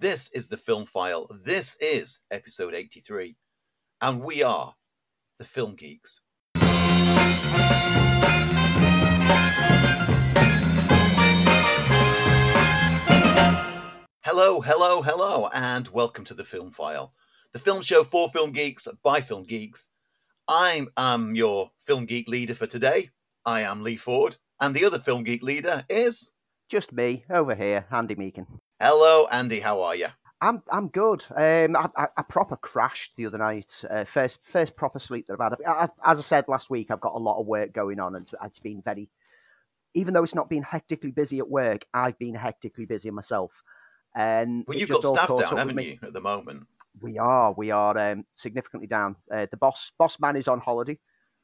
This is the Film File. This is episode 83. And we are the Film Geeks. Hello, hello, hello, and welcome to the Film File, the film show for film geeks by film geeks. I am um, your film geek leader for today. I am Lee Ford, and the other film geek leader is. Just me over here, Andy Meakin. Hello, Andy. How are you? I'm I'm good. Um, I, I, I proper crashed the other night. Uh, first first proper sleep that I've had. As, as I said last week, I've got a lot of work going on, and it's been very. Even though it's not been hectically busy at work, I've been hectically busy myself. And Well, you've got staff down, haven't you, at the moment? We are, we are um, significantly down. Uh, the boss, boss man is on holiday.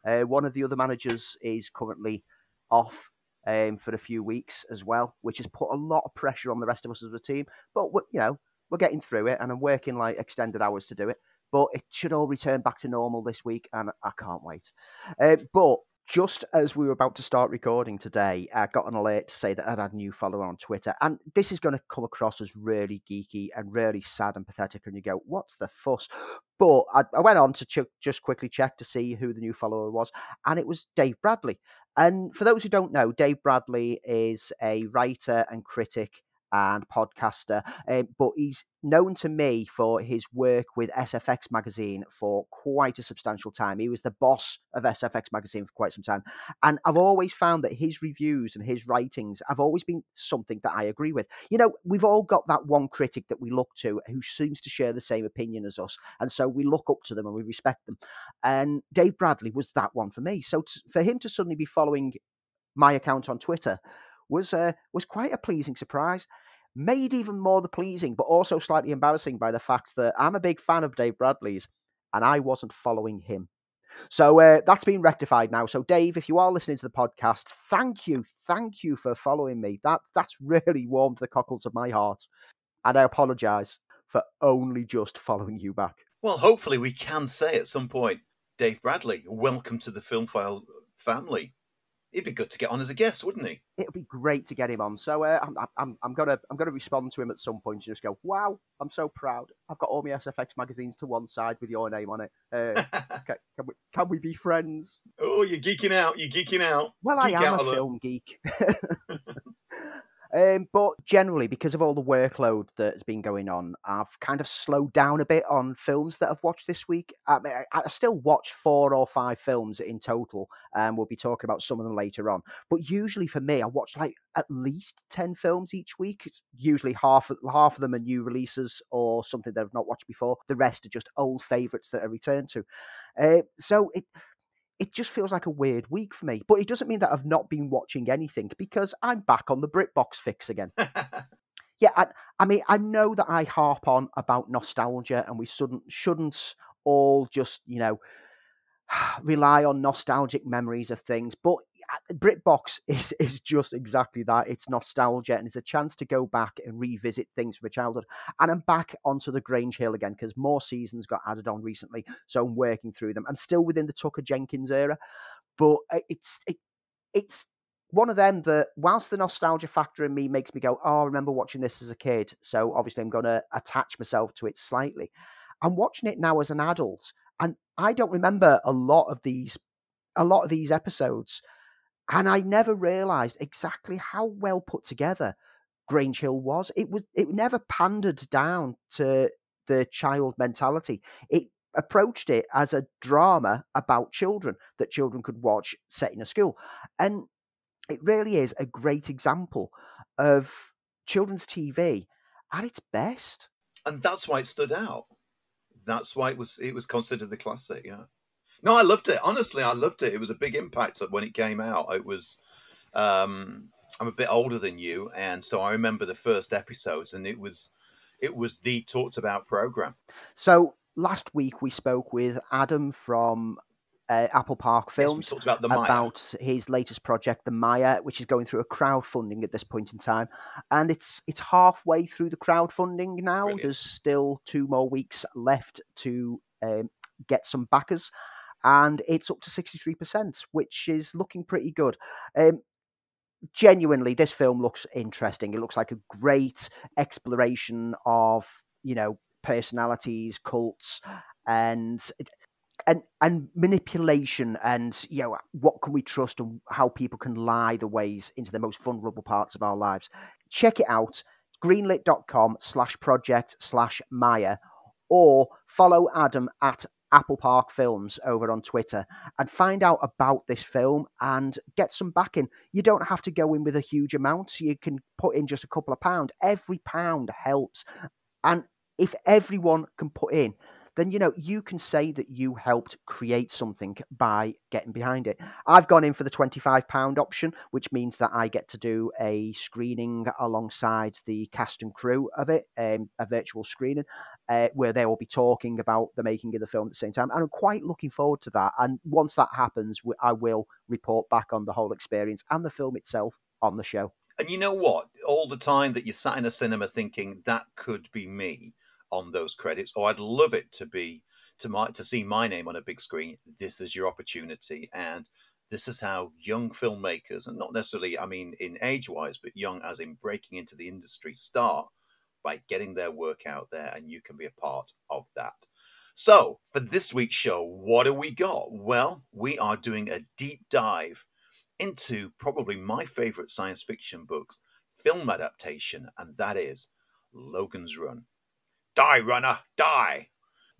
Uh, one of the other managers is currently off um, for a few weeks as well, which has put a lot of pressure on the rest of us as a team. But you know, we're getting through it, and I'm working like extended hours to do it. But it should all return back to normal this week, and I can't wait. Uh, but just as we were about to start recording today, I got an alert to say that I'd had a new follower on Twitter. And this is going to come across as really geeky and really sad and pathetic. And you go, what's the fuss? But I, I went on to ch- just quickly check to see who the new follower was, and it was Dave Bradley. And for those who don't know, Dave Bradley is a writer and critic and podcaster, um, but he's known to me for his work with SFX magazine for quite a substantial time. He was the boss of SFX magazine for quite some time, and I've always found that his reviews and his writings have always been something that I agree with. You know, we've all got that one critic that we look to who seems to share the same opinion as us, and so we look up to them and we respect them. And Dave Bradley was that one for me. So t- for him to suddenly be following my account on Twitter was uh, was quite a pleasing surprise. Made even more the pleasing, but also slightly embarrassing by the fact that I'm a big fan of Dave Bradley's, and I wasn't following him. So uh, that's been rectified now. So Dave, if you are listening to the podcast, thank you, thank you for following me. That that's really warmed the cockles of my heart, and I apologise for only just following you back. Well, hopefully we can say at some point, Dave Bradley, welcome to the Film File family. He'd be good to get on as a guest, wouldn't he? It would be great to get him on. So uh, I'm, I'm, I'm gonna I'm gonna respond to him at some point and just go, wow, I'm so proud. I've got all my SFX magazines to one side with your name on it. Uh, can, can we can we be friends? oh, you're geeking out. You're geeking out. Well, I am a a film geek. um, but generally, because of all the workload that has been going on, I've kind of slowed down a bit on films that I've watched this week. I mean, I, I've still watched four or five films in total, and we'll be talking about some of them later on. But usually, for me, I watch like at least ten films each week. It's usually half of- half of them are new releases or something that I've not watched before. The rest are just old favourites that I return to. Uh, so it it just feels like a weird week for me. But it doesn't mean that I've not been watching anything because I'm back on the BritBox fix again. yeah, I, I mean, I know that I harp on about nostalgia and we shouldn't shouldn't all just you know rely on nostalgic memories of things. But uh, BritBox is is just exactly that. It's nostalgia and it's a chance to go back and revisit things from a childhood. And I'm back onto the Grange Hill again because more seasons got added on recently, so I'm working through them. I'm still within the Tucker Jenkins era, but uh, it's it, it's one of them that whilst the nostalgia factor in me makes me go, oh, I remember watching this as a kid, so obviously I'm going to attach myself to it slightly. I'm watching it now as an adult, and I don't remember a lot of these, a lot of these episodes, and I never realised exactly how well put together Grange Hill was. It was it never pandered down to the child mentality. It approached it as a drama about children that children could watch set in a school, and it really is a great example of children's TV at its best. and that's why it stood out. That's why it was it was considered the classic. Yeah. No, I loved it. Honestly, I loved it. It was a big impact when it came out. It was. Um, I'm a bit older than you, and so I remember the first episodes, and it was it was the talked about program. So last week we spoke with Adam from uh, Apple Park Yes, we Films talked about the Maya. about his latest project, The Maya, which is going through a crowdfunding at this point in time, and it's it's halfway through the crowdfunding now. Brilliant. There's still two more weeks left to um, get some backers, and it's up to sixty three percent, which is looking pretty good. Um, genuinely, this film looks interesting. It looks like a great exploration of you know personalities, cults, and and and manipulation and you know what can we trust and how people can lie the ways into the most vulnerable parts of our lives. Check it out greenlit.com slash project slash maya or follow adam at apple park films over on twitter and find out about this film and get some backing. You don't have to go in with a huge amount. You can put in just a couple of pound. Every pound helps. And if everyone can put in then you know you can say that you helped create something by getting behind it. I've gone in for the £25 option, which means that I get to do a screening alongside the cast and crew of it, um, a virtual screening, uh, where they will be talking about the making of the film at the same time. And I'm quite looking forward to that. And once that happens, I will report back on the whole experience and the film itself on the show. And you know what? All the time that you sat in a cinema thinking that could be me, on those credits, or I'd love it to be to my to see my name on a big screen. This is your opportunity, and this is how young filmmakers, and not necessarily, I mean, in age wise, but young as in breaking into the industry, start by getting their work out there, and you can be a part of that. So, for this week's show, what have we got? Well, we are doing a deep dive into probably my favorite science fiction books, film adaptation, and that is Logan's Run. Die, runner, die.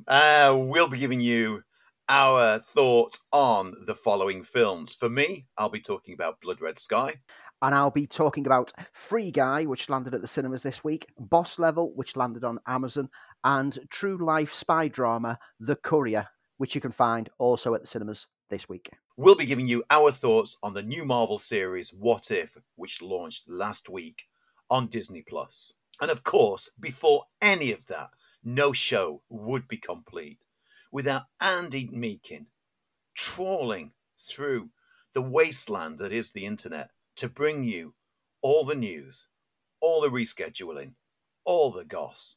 Uh, we'll be giving you our thoughts on the following films. For me, I'll be talking about Blood Red Sky. And I'll be talking about Free Guy, which landed at the cinemas this week, Boss Level, which landed on Amazon, and true life spy drama, The Courier, which you can find also at the cinemas this week. We'll be giving you our thoughts on the new Marvel series What If, which launched last week on Disney Plus. And of course, before any of that, no show would be complete without Andy Meakin trawling through the wasteland that is the internet to bring you all the news, all the rescheduling, all the goss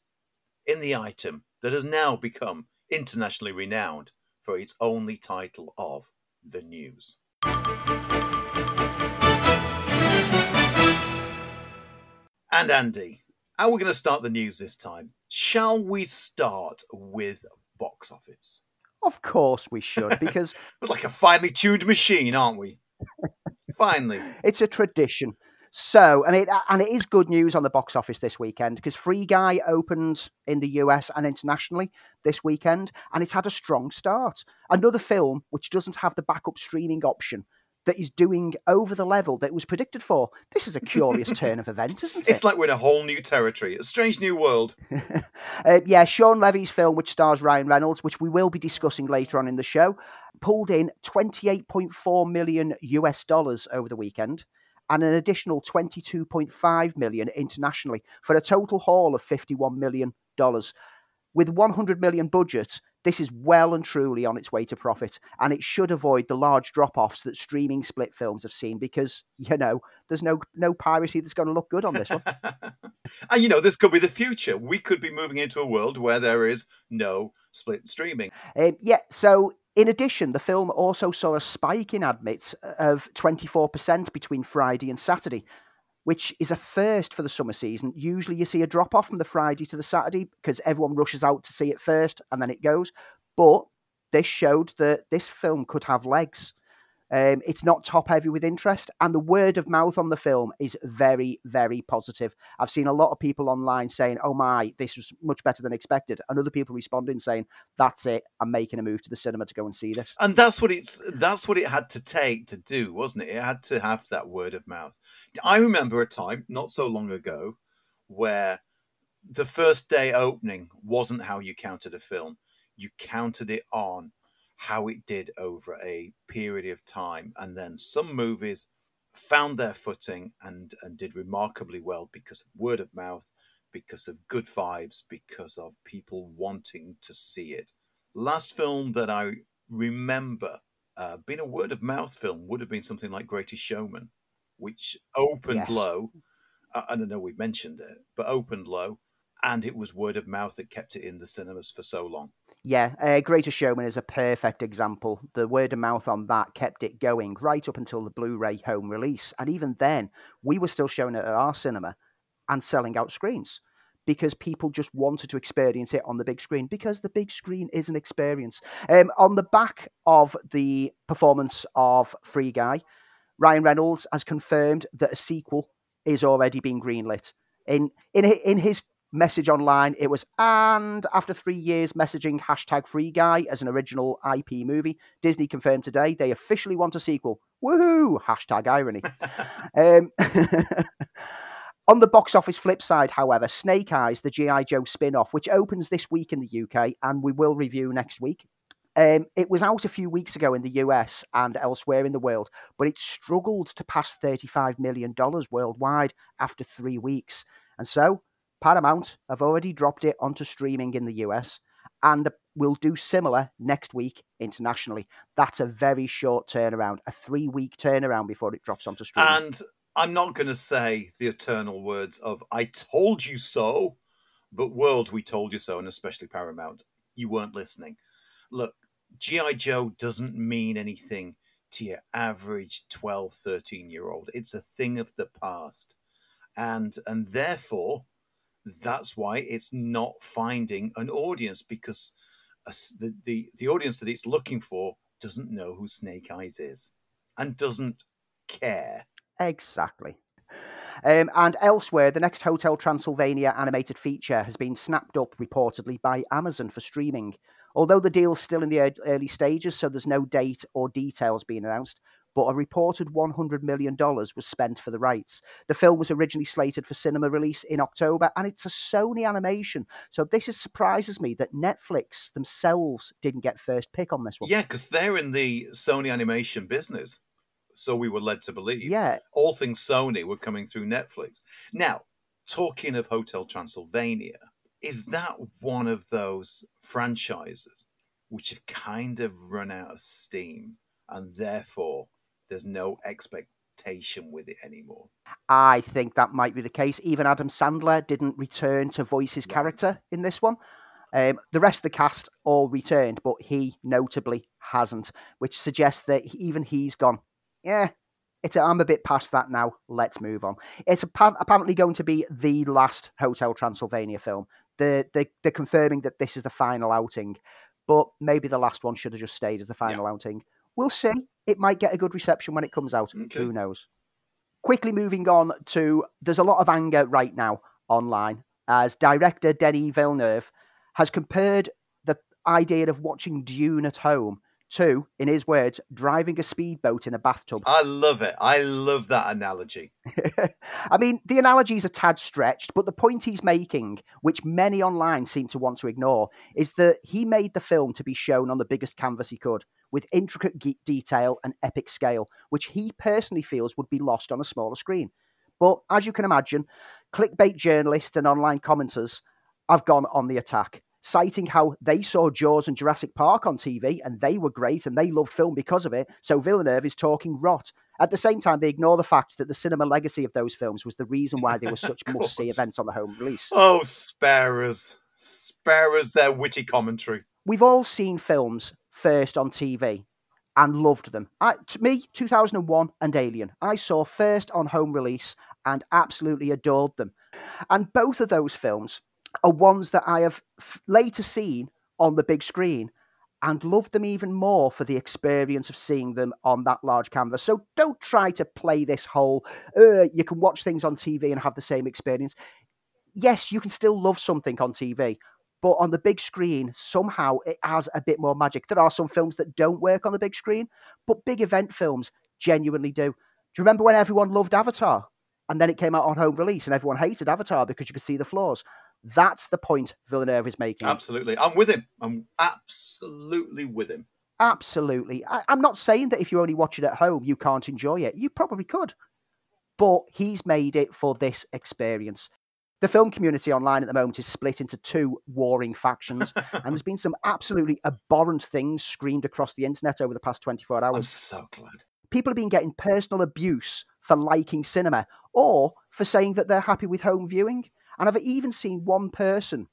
in the item that has now become internationally renowned for its only title of The News. And Andy, how we're going to start the news this time. Shall we start with box office? Of course we should, because we're like a finely tuned machine, aren't we? Finally, it's a tradition. So, I mean, and it is good news on the box office this weekend because Free Guy opened in the US and internationally this weekend, and it's had a strong start. Another film which doesn't have the backup streaming option that is doing over the level that was predicted for. This is a curious turn of events, isn't it? It's like we're in a whole new territory, a strange new world. uh, yeah, Shawn Levy's film, which stars Ryan Reynolds, which we will be discussing later on in the show, pulled in 28.4 million US dollars over the weekend and an additional 22.5 million internationally for a total haul of 51 million dollars. With 100 million budget, this is well and truly on its way to profit, and it should avoid the large drop-offs that streaming split films have seen because you know there's no no piracy that's going to look good on this one. and you know this could be the future. We could be moving into a world where there is no split streaming. Um, yeah. So in addition, the film also saw a spike in admits of 24% between Friday and Saturday, which is a first for the summer season. Usually you see a drop off from the Friday to the Saturday because everyone rushes out to see it first and then it goes. But this showed that this film could have legs. Um, it's not top heavy with interest, and the word of mouth on the film is very, very positive. I've seen a lot of people online saying, "Oh my, this was much better than expected," and other people responding saying, "That's it, I'm making a move to the cinema to go and see this." And that's what it's that's what it had to take to do, wasn't it? It had to have that word of mouth. I remember a time not so long ago where the first day opening wasn't how you counted a film; you counted it on how it did over a period of time. And then some movies found their footing and, and did remarkably well because of word of mouth, because of good vibes, because of people wanting to see it. Last film that I remember uh, being a word of mouth film would have been something like Greatest Showman, which opened yes. low. I don't know we've mentioned it, but opened low, and it was word of mouth that kept it in the cinemas for so long. Yeah, uh, Greatest Showman is a perfect example. The word of mouth on that kept it going right up until the Blu ray home release. And even then, we were still showing it at our cinema and selling out screens because people just wanted to experience it on the big screen because the big screen is an experience. Um, on the back of the performance of Free Guy, Ryan Reynolds has confirmed that a sequel is already being greenlit. In in in his message online, it was and after three years messaging hashtag Free Guy as an original IP movie, Disney confirmed today they officially want a sequel. Woohoo! Hashtag irony. um, On the box office flip side, however, Snake Eyes, the G.I. Joe spin off, which opens this week in the UK and we will review next week. Um, it was out a few weeks ago in the US and elsewhere in the world, but it struggled to pass $35 million worldwide after three weeks. And so Paramount have already dropped it onto streaming in the US and will do similar next week internationally. That's a very short turnaround, a three week turnaround before it drops onto streaming. And I'm not going to say the eternal words of "I told you so," but world, we told you so, and especially Paramount, you weren't listening. Look, GI Joe doesn't mean anything to your average 12, 13 year old. It's a thing of the past, and and therefore, that's why it's not finding an audience because the, the the audience that it's looking for doesn't know who Snake Eyes is and doesn't care Exactly. Um, and elsewhere, the next Hotel Transylvania animated feature has been snapped up reportedly by Amazon for streaming. Although the deal's still in the early stages, so there's no date or details being announced, but a reported $100 million was spent for the rights. The film was originally slated for cinema release in October, and it's a Sony animation. So this is, surprises me that Netflix themselves didn't get first pick on this one. Yeah, because they're in the Sony animation business so we were led to believe. Yeah. All things Sony were coming through Netflix. Now, talking of Hotel Transylvania, is that one of those franchises which have kind of run out of steam and therefore there's no expectation with it anymore? I think that might be the case. Even Adam Sandler didn't return to voice his character in this one. Um, the rest of the cast all returned, but he notably hasn't, which suggests that even he's gone yeah, it's a, I'm a bit past that now. Let's move on. It's apparently going to be the last Hotel Transylvania film. They're, they, they're confirming that this is the final outing, but maybe the last one should have just stayed as the final yeah. outing. We'll see. It might get a good reception when it comes out. Okay. Who knows? Quickly moving on to there's a lot of anger right now online as director Denis Villeneuve has compared the idea of watching Dune at home to, in his words, driving a speedboat in a bathtub. I love it. I love that analogy. I mean, the analogy is a tad stretched, but the point he's making, which many online seem to want to ignore, is that he made the film to be shown on the biggest canvas he could, with intricate detail and epic scale, which he personally feels would be lost on a smaller screen. But as you can imagine, clickbait journalists and online commenters have gone on the attack citing how they saw Jaws and Jurassic Park on TV and they were great and they loved film because of it. So Villeneuve is talking rot. At the same time, they ignore the fact that the cinema legacy of those films was the reason why they were such must see events on the home release. Oh, spare us. Spare us their witty commentary. We've all seen films first on TV and loved them. I, to me, 2001 and Alien, I saw first on home release and absolutely adored them. And both of those films are ones that I have f- later seen on the big screen and loved them even more for the experience of seeing them on that large canvas. So don't try to play this whole, uh, you can watch things on TV and have the same experience. Yes, you can still love something on TV, but on the big screen, somehow it has a bit more magic. There are some films that don't work on the big screen, but big event films genuinely do. Do you remember when everyone loved Avatar? And then it came out on home release and everyone hated Avatar because you could see the flaws. That's the point Villeneuve is making. Absolutely. I'm with him. I'm absolutely with him. Absolutely. I, am not saying that if you only watch it at home, you can't enjoy it. You probably could. But he's made it for this experience. The film community online at the moment is split into two warring factions, and there's been some absolutely abhorrent things screamed across the internet over the past 24 hours. I'm so glad. People have been getting personal abuse for liking cinema or for saying that they're happy with home viewing. And I've even seen one person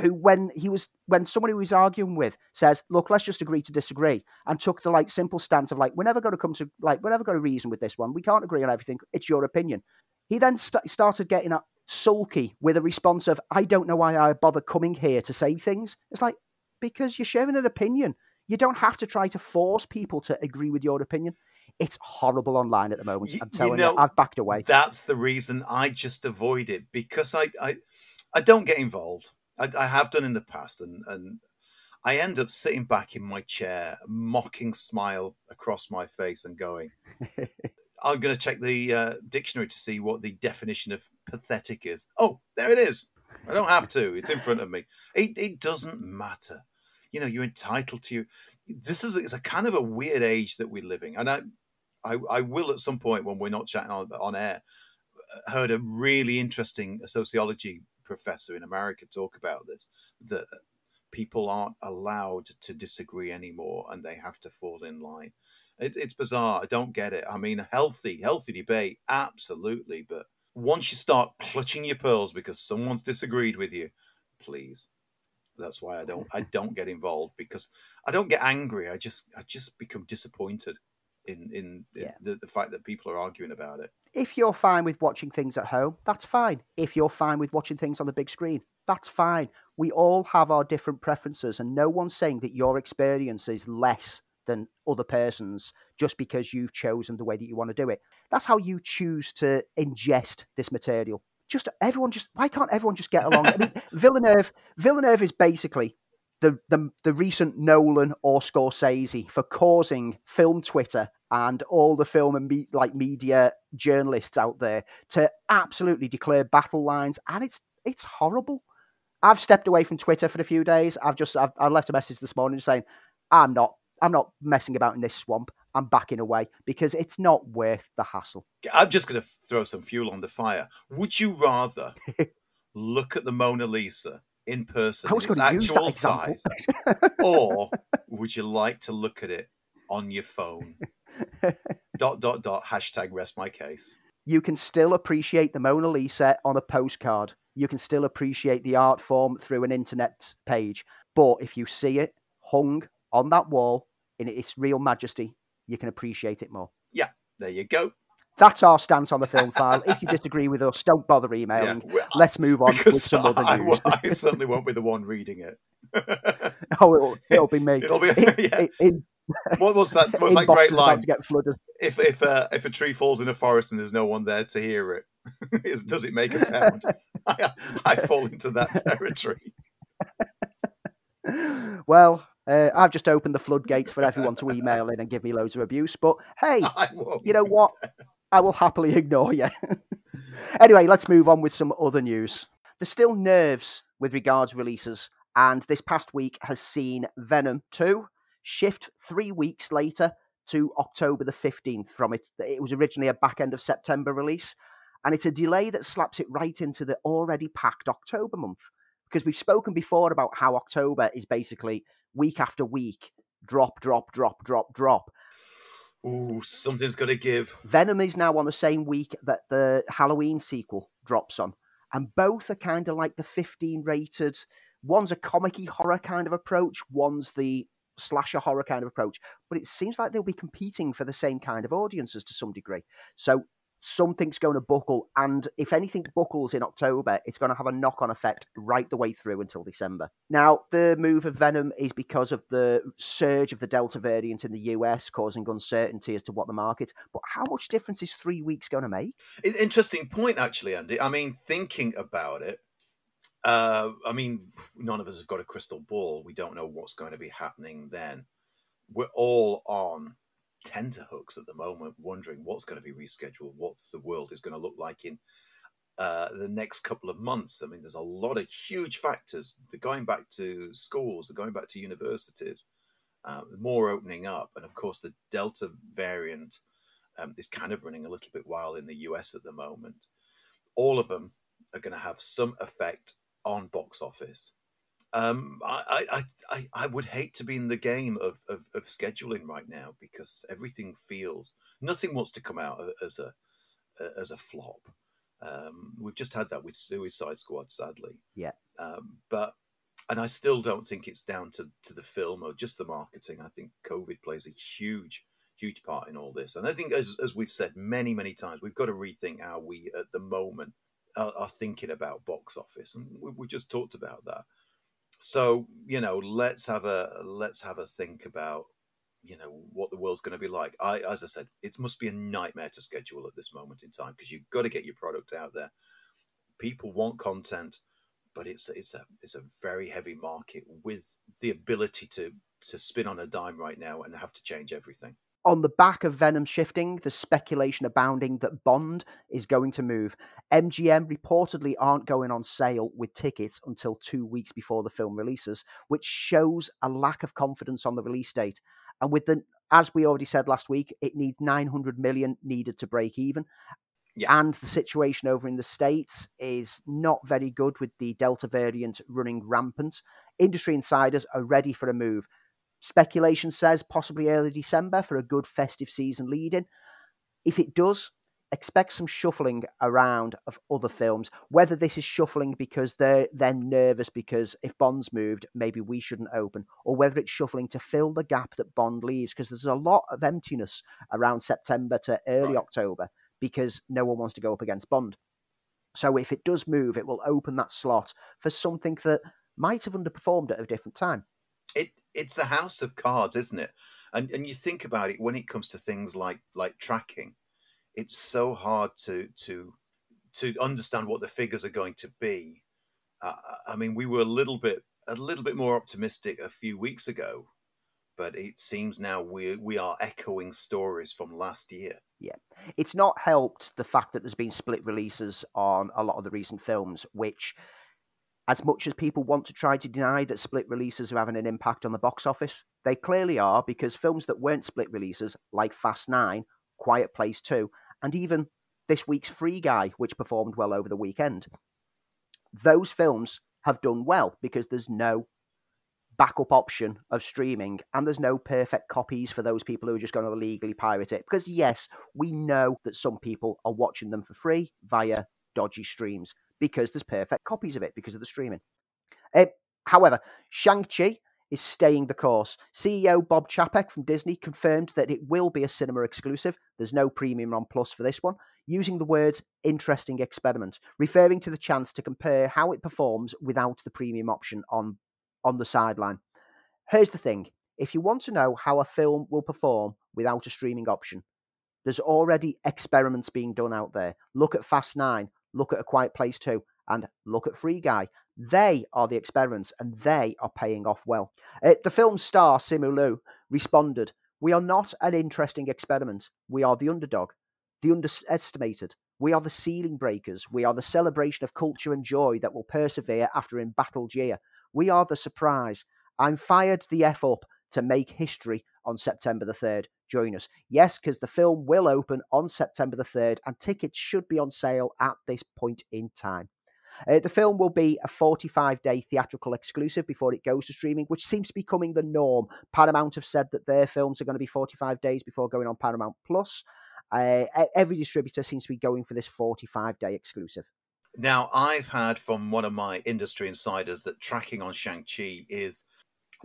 who when he was when someone who he's arguing with says, "Look, let's just agree to disagree," and took the like simple stance of like, "We're never going to come to like we're never going to reason with this one. We can't agree on everything. It's your opinion." He then st- started getting sulky with a response of, "I don't know why I bother coming here to say things." It's like because you're sharing an opinion. You don't have to try to force people to agree with your opinion. It's horrible online at the moment. I'm telling you, know, you I've backed away. That's the reason I just avoid it because I I, I don't get involved. I, I have done in the past, and and I end up sitting back in my chair, mocking smile across my face, and going, I'm going to check the uh, dictionary to see what the definition of pathetic is. Oh, there it is. I don't have to. It's in front of me. It, it doesn't matter. You know, you're entitled to. This is it's a kind of a weird age that we're living, and I, I, I will at some point when we're not chatting on, on air, uh, heard a really interesting sociology professor in America talk about this that people aren't allowed to disagree anymore and they have to fall in line. It, it's bizarre. I don't get it. I mean, healthy, healthy debate, absolutely. But once you start clutching your pearls because someone's disagreed with you, please. That's why I don't. I don't get involved because I don't get angry. I just, I just become disappointed in in, yeah. the, the fact that people are arguing about it. If you're fine with watching things at home, that's fine. If you're fine with watching things on the big screen, that's fine. We all have our different preferences, and no one's saying that your experience is less than other person's just because you've chosen the way that you want to do it. That's how you choose to ingest this material. Just everyone, just why can't everyone just get along? I mean, Villeneuve, Villeneuve is basically the, the the recent Nolan or Scorsese for causing film Twitter and all the film and me, like media journalists out there to absolutely declare battle lines, and it's it's horrible. I've stepped away from Twitter for a few days. I've just I've, I left a message this morning saying I'm not I'm not messing about in this swamp. I'm backing away because it's not worth the hassle. I'm just going to throw some fuel on the fire. Would you rather look at the Mona Lisa in person, in its actual size, or would you like to look at it on your phone? dot dot dot hashtag rest my case. You can still appreciate the Mona Lisa on a postcard. You can still appreciate the art form through an internet page. But if you see it hung on that wall in its real majesty, you can appreciate it more. Yeah, there you go. That's our stance on the film file. if you disagree with us, don't bother emailing. Yeah, well, Let's move on with some other news. I, I certainly won't be the one reading it. oh, it'll, it'll, be me. It'll be yeah. what was that? What was that great line? To get flooded. If if uh, if a tree falls in a forest and there's no one there to hear it, does it make a sound? I, I fall into that territory. Well, uh, I've just opened the floodgates for everyone to email in and give me loads of abuse. But hey, you know what? I will happily ignore you. anyway, let's move on with some other news. There's still nerves with regards releases, and this past week has seen Venom 2 shift three weeks later to October the 15th from it. It was originally a back end of September release, and it's a delay that slaps it right into the already packed October month. Because we've spoken before about how October is basically week after week, drop, drop, drop, drop, drop. Ooh, something's got to give. Venom is now on the same week that the Halloween sequel drops on. And both are kind of like the 15 rated. One's a comic horror kind of approach, one's the slasher horror kind of approach. But it seems like they'll be competing for the same kind of audiences to some degree. So something's going to buckle. And if anything buckles in October, it's going to have a knock on effect right the way through until December. Now, the move of Venom is because of the surge of the Delta variant in the US, causing uncertainty as to what the market. But how much difference is three weeks going to make? Interesting point, actually, Andy. I mean, thinking about it, uh, I mean, none of us have got a crystal ball. We don't know what's going to be happening then. We're all on tenterhooks at the moment, wondering what's going to be rescheduled, what the world is going to look like in uh, the next couple of months. I mean, there's a lot of huge factors. They're going back to schools, they're going back to universities, uh, more opening up. And of course, the Delta variant um, is kind of running a little bit wild in the US at the moment. All of them are going to have some effect on box office. Um, I, I, I, I would hate to be in the game of, of, of, scheduling right now because everything feels nothing wants to come out as a as a flop. Um, we've just had that with Suicide Squad, sadly. Yeah. Um, but and I still don't think it's down to, to the film or just the marketing. I think COVID plays a huge, huge part in all this. And I think, as, as we've said many, many times, we've got to rethink how we, at the moment, are, are thinking about box office. And we, we just talked about that. So you know, let's have a let's have a think about you know what the world's going to be like. I, as I said, it must be a nightmare to schedule at this moment in time because you've got to get your product out there. People want content but it's it's a it's a very heavy market with the ability to to spin on a dime right now and have to change everything. On the back of Venom shifting, the speculation abounding that Bond is going to move. MGM reportedly aren't going on sale with tickets until two weeks before the film releases, which shows a lack of confidence on the release date. And with the, as we already said last week, it needs 900 million needed to break even. Yeah. And the situation over in the States is not very good with the Delta variant running rampant. Industry insiders are ready for a move. Speculation says possibly early December for a good festive season leading. If it does, expect some shuffling around of other films. Whether this is shuffling because they're then nervous because if Bond's moved, maybe we shouldn't open, or whether it's shuffling to fill the gap that Bond leaves, because there's a lot of emptiness around September to early. October because no one wants to go up against Bond. So if it does move, it will open that slot for something that might have underperformed at a different time. It it's a house of cards, isn't it? And and you think about it when it comes to things like like tracking, it's so hard to to to understand what the figures are going to be. Uh, I mean, we were a little bit a little bit more optimistic a few weeks ago, but it seems now we we are echoing stories from last year. Yeah. It's not helped the fact that there's been split releases on a lot of the recent films, which, as much as people want to try to deny that split releases are having an impact on the box office, they clearly are because films that weren't split releases, like Fast Nine, Quiet Place 2, and even this week's Free Guy, which performed well over the weekend, those films have done well because there's no backup option of streaming, and there's no perfect copies for those people who are just going to illegally pirate it. Because, yes, we know that some people are watching them for free via dodgy streams because there's perfect copies of it because of the streaming. Uh, however, Shang-Chi is staying the course. CEO Bob Chapek from Disney confirmed that it will be a cinema exclusive. There's no premium on Plus for this one, using the words interesting experiment, referring to the chance to compare how it performs without the premium option on on the sideline. Here's the thing if you want to know how a film will perform without a streaming option, there's already experiments being done out there. Look at Fast Nine, look at A Quiet Place 2, and look at Free Guy. They are the experiments and they are paying off well. Uh, the film star, Simu Liu, responded We are not an interesting experiment. We are the underdog, the underestimated. We are the ceiling breakers. We are the celebration of culture and joy that will persevere after embattled year. We are the surprise. I'm fired the F up to make history on September the 3rd. Join us. Yes, because the film will open on September the 3rd and tickets should be on sale at this point in time. Uh, the film will be a 45 day theatrical exclusive before it goes to streaming, which seems to be becoming the norm. Paramount have said that their films are going to be 45 days before going on Paramount Plus. Uh, every distributor seems to be going for this 45 day exclusive. Now, I've heard from one of my industry insiders that tracking on Shang-Chi is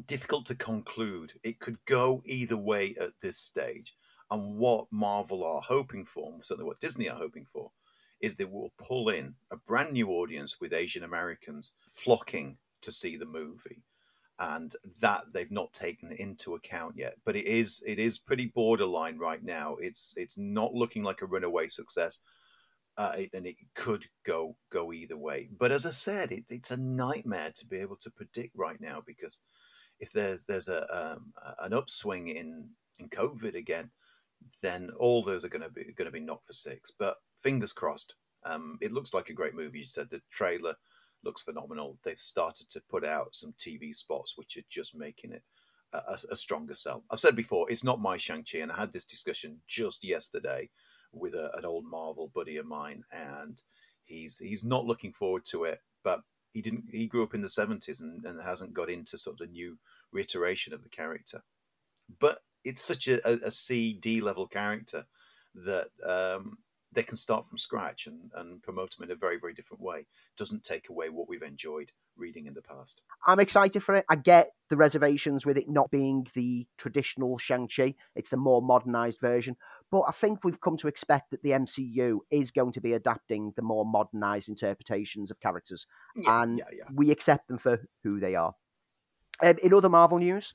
difficult to conclude. It could go either way at this stage. And what Marvel are hoping for, certainly what Disney are hoping for, is they will pull in a brand new audience with Asian Americans flocking to see the movie. And that they've not taken into account yet. But it is it is pretty borderline right now. It's it's not looking like a runaway success uh, and it could go go either way. But as I said, it, it's a nightmare to be able to predict right now because if there's there's a um, an upswing in in COVID again, then all those are going to be going to be knocked for six. But fingers crossed. Um, it looks like a great movie. You said the trailer looks phenomenal. They've started to put out some TV spots which are just making it a, a stronger sell. I've said before, it's not my Shang Chi, and I had this discussion just yesterday with a, an old Marvel buddy of mine, and he's he's not looking forward to it. But he didn't. He grew up in the seventies and, and hasn't got into sort of the new reiteration of the character. But it's such a, a, a C D level character that um, they can start from scratch and, and promote him in a very very different way. Doesn't take away what we've enjoyed reading in the past. I'm excited for it. I get the reservations with it not being the traditional Shang-Chi. It's the more modernized version. But I think we've come to expect that the MCU is going to be adapting the more modernized interpretations of characters. Yeah, and yeah, yeah. we accept them for who they are. Um, in other Marvel news,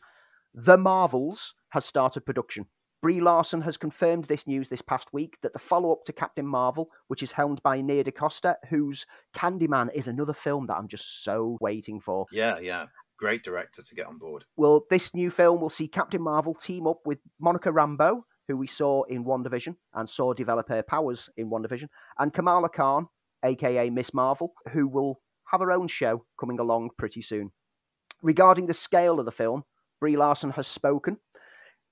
The Marvels has started production. Brie Larson has confirmed this news this past week that the follow up to Captain Marvel, which is helmed by Nia DaCosta, whose Candyman is another film that I'm just so waiting for. Yeah, yeah. Great director to get on board. Well, this new film will see Captain Marvel team up with Monica Rambeau, who we saw in WandaVision and saw develop her powers in WandaVision, and Kamala Khan, aka Miss Marvel, who will have her own show coming along pretty soon. Regarding the scale of the film, Brie Larson has spoken.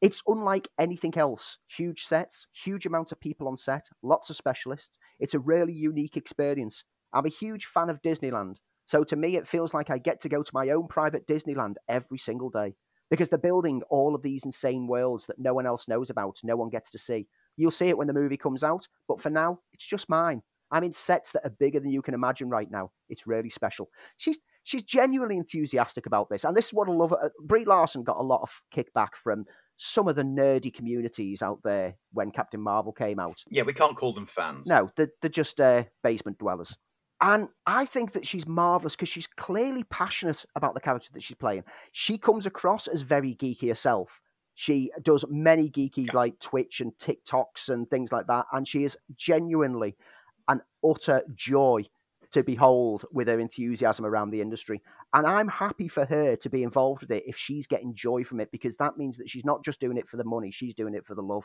It's unlike anything else. Huge sets, huge amount of people on set, lots of specialists. It's a really unique experience. I'm a huge fan of Disneyland, so to me, it feels like I get to go to my own private Disneyland every single day because they're building all of these insane worlds that no one else knows about, no one gets to see. You'll see it when the movie comes out, but for now, it's just mine. I'm in sets that are bigger than you can imagine right now. It's really special. She's she's genuinely enthusiastic about this, and this is what I love. Uh, Brie Larson got a lot of kickback from some of the nerdy communities out there when Captain Marvel came out. Yeah, we can't call them fans. No, they're, they're just uh, basement dwellers. And I think that she's marvelous because she's clearly passionate about the character that she's playing. She comes across as very geeky herself. She does many geeky like Twitch and TikToks and things like that, and she is genuinely an utter joy to behold with her enthusiasm around the industry. And I'm happy for her to be involved with it if she's getting joy from it, because that means that she's not just doing it for the money, she's doing it for the love.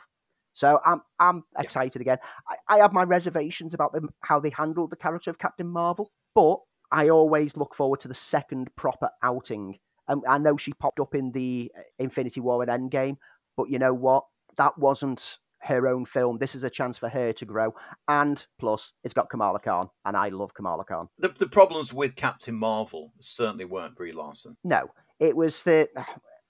So I'm I'm excited again. I, I have my reservations about them how they handled the character of Captain Marvel, but I always look forward to the second proper outing. And I know she popped up in the uh, Infinity War and Endgame, but you know what? That wasn't her own film. This is a chance for her to grow. And plus, it's got Kamala Khan, and I love Kamala Khan. The, the problems with Captain Marvel certainly weren't Brie Larson. No, it was the.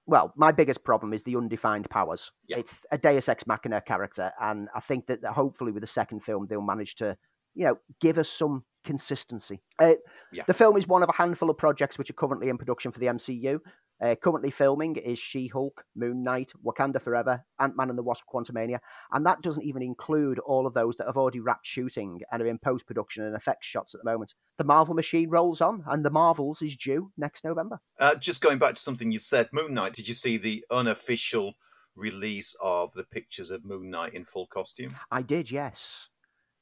Well, my biggest problem is the undefined powers. Yeah. It's a Deus Ex Machina character, and I think that, that hopefully with the second film they'll manage to, you know, give us some consistency. Uh, Yeah. The film is one of a handful of projects which are currently in production for the MCU. Uh, currently filming is She Hulk, Moon Knight, Wakanda Forever, Ant Man and the Wasp Quantumania, and that doesn't even include all of those that have already wrapped shooting and are in post production and effects shots at the moment. The Marvel machine rolls on, and The Marvels is due next November. Uh, just going back to something you said, Moon Knight, did you see the unofficial release of the pictures of Moon Knight in full costume? I did, yes.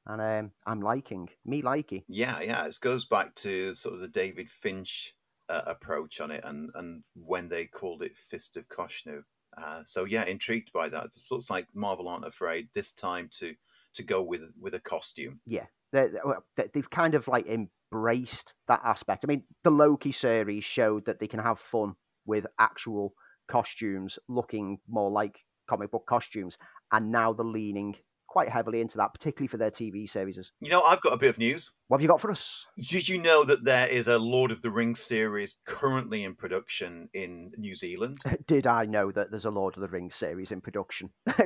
And um, I'm liking, me liking. Yeah, yeah. It goes back to sort of the David Finch uh, approach on it and, and when they called it Fist of Khonshu. Uh, so, yeah, intrigued by that. It looks like Marvel aren't afraid this time to to go with with a costume. Yeah, they they've kind of like embraced that aspect. I mean, the Loki series showed that they can have fun with actual costumes looking more like comic book costumes, and now they're leaning quite heavily into that, particularly for their TV series. You know, I've got a bit of news. What have you got for us? Did you know that there is a Lord of the Rings series currently in production in New Zealand? Did I know that there's a Lord of the Rings series in production?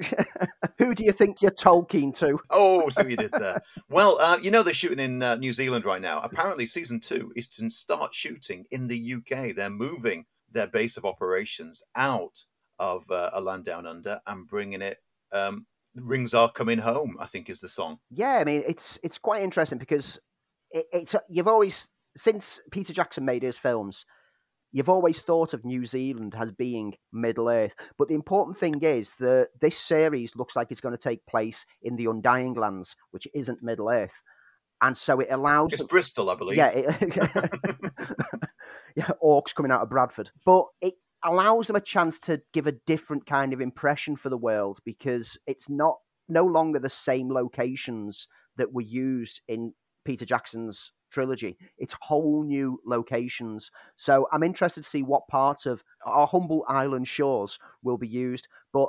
Who do you think you're Tolkien to? Oh, so you did there. well, uh, you know they're shooting in uh, New Zealand right now. Apparently, season two is to start shooting in the UK. They're moving their base of operations out of uh, a land down under and bringing it. Um, Rings are coming home. I think is the song. Yeah, I mean it's it's quite interesting because it, it's you've always since Peter Jackson made his films, you've always thought of New Zealand as being Middle Earth. But the important thing is that this series looks like it's going to take place in the Undying Lands, which isn't Middle Earth, and so it allows It's Bristol, I believe. yeah, it, yeah, orcs coming out of Bradford. But it allows them a chance to give a different kind of impression for the world because it's not no longer the same locations that were used in Peter Jackson's trilogy. It's whole new locations. So I'm interested to see what part of our humble island shores will be used. But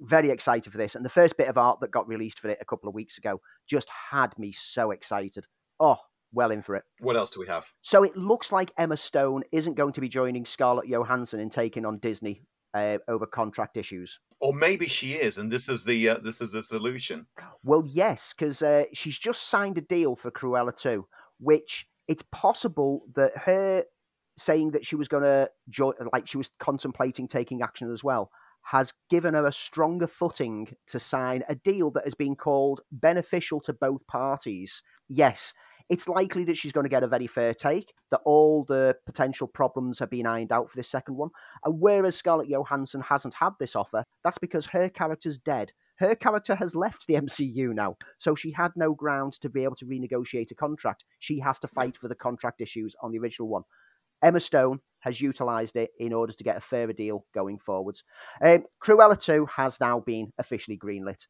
very excited for this. And the first bit of art that got released for it a couple of weeks ago just had me so excited. Oh, well in for it. What else do we have? So it looks like Emma Stone isn't going to be joining Scarlett Johansson in taking on Disney uh, over contract issues. Or maybe she is, and this is the uh, this is the solution. Well, yes, because uh, she's just signed a deal for Cruella 2, which it's possible that her saying that she was going to join, like she was contemplating taking action as well, has given her a stronger footing to sign a deal that has been called beneficial to both parties. Yes, it's likely that she's going to get a very fair take, that all the potential problems have been ironed out for this second one. And whereas Scarlett Johansson hasn't had this offer, that's because her character's dead. Her character has left the MCU now, so she had no ground to be able to renegotiate a contract. She has to fight for the contract issues on the original one. Emma Stone has utilised it in order to get a fairer deal going forwards. Um, Cruella 2 has now been officially greenlit.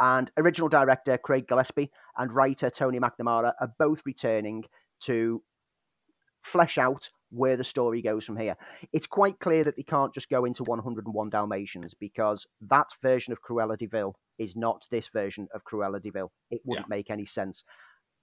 And original director Craig Gillespie and writer Tony McNamara are both returning to flesh out where the story goes from here. It's quite clear that they can't just go into 101 Dalmatians because that version of Cruella de Vil is not this version of Cruella de Vil. It wouldn't yeah. make any sense.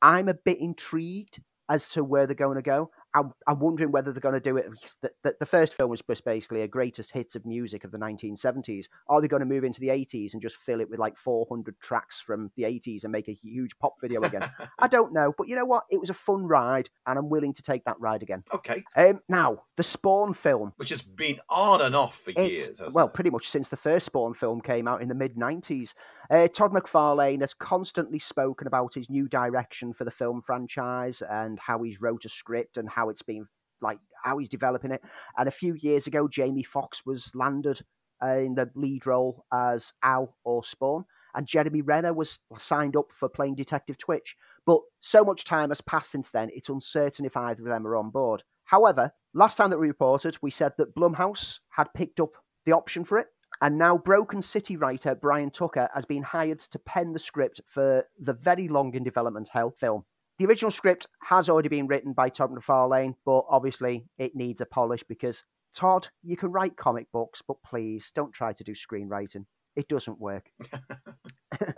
I'm a bit intrigued as to where they're going to go. I'm, I'm wondering whether they're going to do it. The, the, the, first film was basically a greatest hits of music of the 1970s. Are they going to move into the 80s and just fill it with like 400 tracks from the 80s and make a huge pop video again? I don't know. But you know what? It was a fun ride, and I'm willing to take that ride again. Okay. Um, now, the Spawn film. Which has been on and off for years. Well, it? pretty much since the first Spawn film came out in the mid 90s. Uh, Todd McFarlane has constantly spoken about his new direction for the film franchise and how he's wrote a script and how it's been like how he's developing it. And a few years ago, Jamie Foxx was landed uh, in the lead role as Al or Spawn, and Jeremy Renner was signed up for playing Detective Twitch. But so much time has passed since then, it's uncertain if either of them are on board. However, last time that we reported, we said that Blumhouse had picked up the option for it, and now Broken City writer Brian Tucker has been hired to pen the script for the very long in development Hell film. The original script has already been written by Todd McFarlane, but obviously it needs a polish because Todd, you can write comic books, but please don't try to do screenwriting. It doesn't work.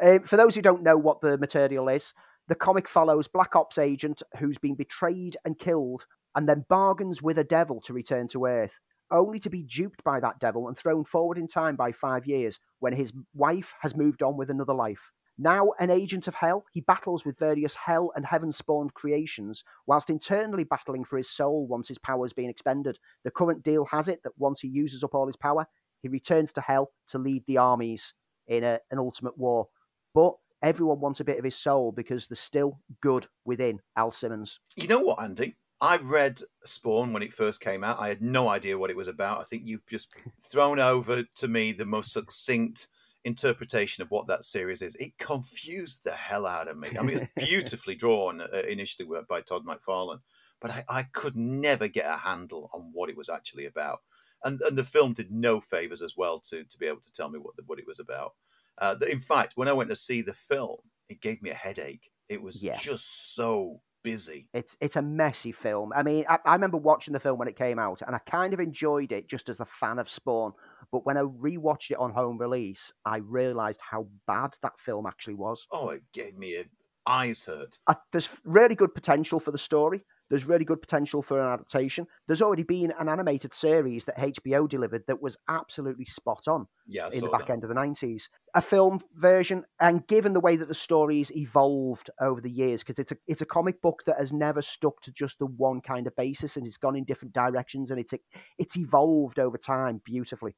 um, for those who don't know what the material is, the comic follows Black Ops agent who's been betrayed and killed and then bargains with a devil to return to Earth, only to be duped by that devil and thrown forward in time by five years when his wife has moved on with another life. Now an agent of hell, he battles with various hell and heaven spawned creations, whilst internally battling for his soul once his power has been expended. The current deal has it that once he uses up all his power, he returns to hell to lead the armies in a, an ultimate war. But everyone wants a bit of his soul because there's still good within Al Simmons. You know what, Andy? I read Spawn when it first came out. I had no idea what it was about. I think you've just thrown over to me the most succinct interpretation of what that series is. It confused the hell out of me. I mean, it's beautifully drawn uh, initially by Todd McFarlane, but I, I, could never get a handle on what it was actually about. And, and the film did no favors as well to, to be able to tell me what, the, what it was about. Uh, in fact, when I went to see the film, it gave me a headache. It was yeah. just so busy. It's it's a messy film. I mean, I, I, remember watching the film when it came out, and I kind of enjoyed it just as a fan of Spawn. But when I rewatched it on home release, I realised how bad that film actually was. Oh, it gave me a eyes hurt. Uh, there's really good potential for the story. There's really good potential for an adaptation. There's already been an animated series that HBO delivered that was absolutely spot on yeah, in the back that. end of the 90s. A film version, and given the way that the story's evolved over the years, because it's a it's a comic book that has never stuck to just the one kind of basis and it's gone in different directions and it's it's evolved over time beautifully.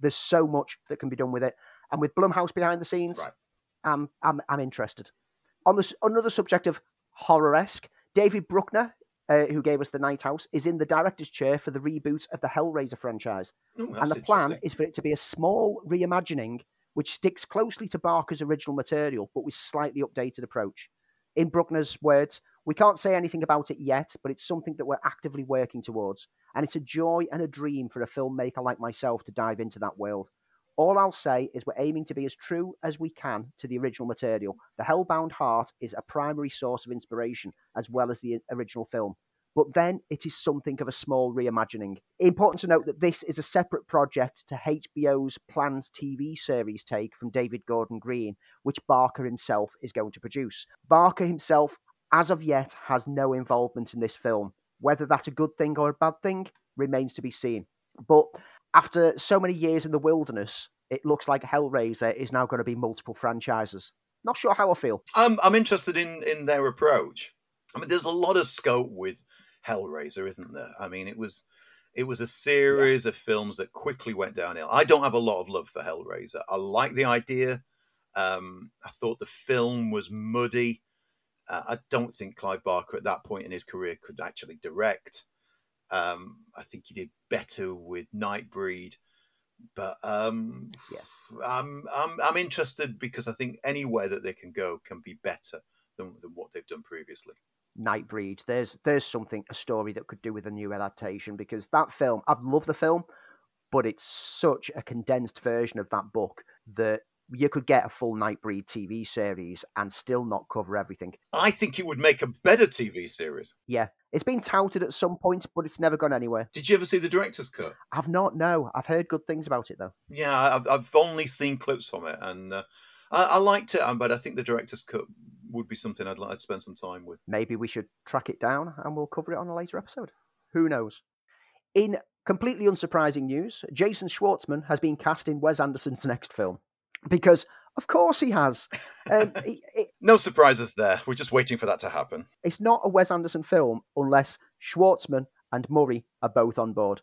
There's so much that can be done with it, and with Blumhouse behind the scenes, right. I'm I'm I'm interested. On this another subject of horror esque, David Bruckner, uh, who gave us the Night House, is in the director's chair for the reboot of the Hellraiser franchise, Ooh, and the plan is for it to be a small reimagining which sticks closely to Barker's original material, but with slightly updated approach. In Bruckner's words, we can't say anything about it yet, but it's something that we're actively working towards. And it's a joy and a dream for a filmmaker like myself to dive into that world. All I'll say is we're aiming to be as true as we can to the original material. The Hellbound Heart is a primary source of inspiration, as well as the original film. But then it is something of a small reimagining. Important to note that this is a separate project to HBO's planned TV series take from David Gordon Green, which Barker himself is going to produce. Barker himself, as of yet, has no involvement in this film, whether that's a good thing or a bad thing remains to be seen. But after so many years in the wilderness, it looks like Hellraiser is now going to be multiple franchises. Not sure how I feel. I'm I'm interested in in their approach. I mean, there's a lot of scope with Hellraiser, isn't there? I mean, it was it was a series yeah. of films that quickly went downhill. I don't have a lot of love for Hellraiser. I like the idea. Um, I thought the film was muddy. Uh, I don't think Clive Barker at that point in his career could actually direct. Um, I think he did better with Nightbreed, but um, yeah. I'm, I'm I'm interested because I think anywhere that they can go can be better than, than what they've done previously. Nightbreed. There's there's something a story that could do with a new adaptation because that film I've loved the film, but it's such a condensed version of that book that you could get a full Nightbreed TV series and still not cover everything. I think it would make a better TV series. Yeah, it's been touted at some point, but it's never gone anywhere. Did you ever see the director's cut? I've not. No, I've heard good things about it though. Yeah, I've, I've only seen clips from it, and uh, I, I, liked it, um, but I think the director's cut would be something I'd like to spend some time with. Maybe we should track it down and we'll cover it on a later episode. Who knows? In completely unsurprising news, Jason Schwartzman has been cast in Wes Anderson's next film because of course he has. Um, no surprises there. We're just waiting for that to happen. It's not a Wes Anderson film unless Schwartzman and Murray are both on board.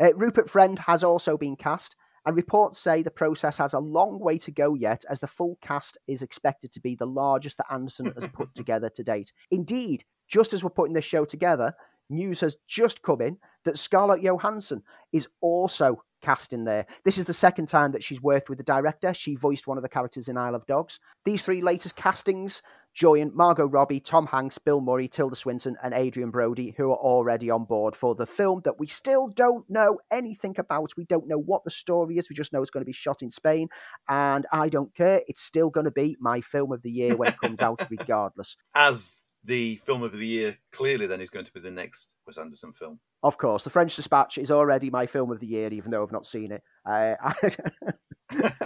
Uh, Rupert Friend has also been cast, and reports say the process has a long way to go yet, as the full cast is expected to be the largest that Anderson has put together to date. Indeed, just as we're putting this show together, news has just come in that Scarlett Johansson is also cast in there. This is the second time that she's worked with the director. She voiced one of the characters in Isle of Dogs. These three latest castings join Margot Robbie, Tom Hanks, Bill Murray, Tilda Swinton, and Adrien Brody, who are already on board for the film that we still don't know anything about. We don't know what the story is. We just know it's going to be shot in Spain. And I don't care. It's still going to be my film of the year when it comes out, regardless. As the film of the year clearly then is going to be the next Wes Anderson film. Of course, The French Dispatch is already my film of the year, even though I've not seen it. Uh,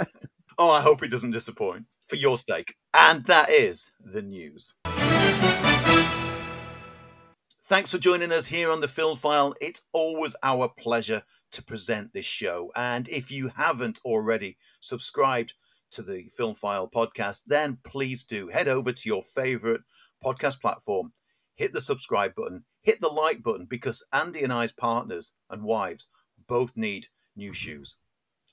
oh, I hope it doesn't disappoint for your sake. And that is the news. Thanks for joining us here on the Film File. It's always our pleasure to present this show. And if you haven't already subscribed to the Film File podcast, then please do head over to your favorite podcast platform, hit the subscribe button, hit the like button because Andy and I's partners and wives both need new shoes.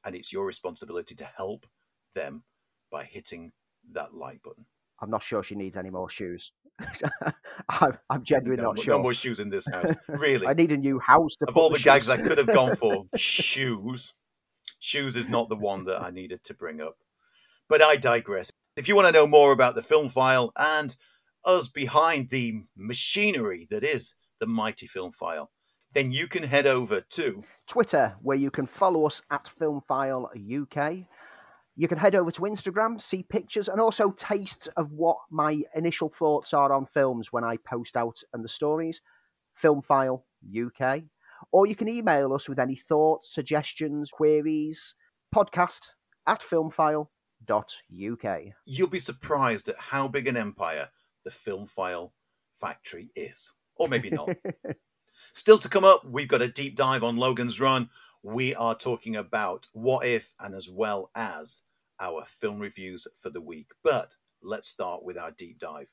And it's your responsibility to help them by hitting that like button. I'm not sure she needs any more shoes. I'm, I'm, genuinely no, not sure. No more shoes in this house. Really. I need a new house. of all the, the gags I could have gone for, shoes. Shoes is not the one that I needed to bring up. But I digress. If you want to know more about the film file and us behind the machinery that is the mighty film file, then you can head over to Twitter, where you can follow us at Filmfile UK. You can head over to Instagram, see pictures, and also tastes of what my initial thoughts are on films when I post out and the stories. Filmfile UK. Or you can email us with any thoughts, suggestions, queries. Podcast at filmfile.uk. You'll be surprised at how big an empire the Film File factory is. Or maybe not. Still to come up, we've got a deep dive on Logan's Run. We are talking about what if and as well as our film reviews for the week. But let's start with our deep dive.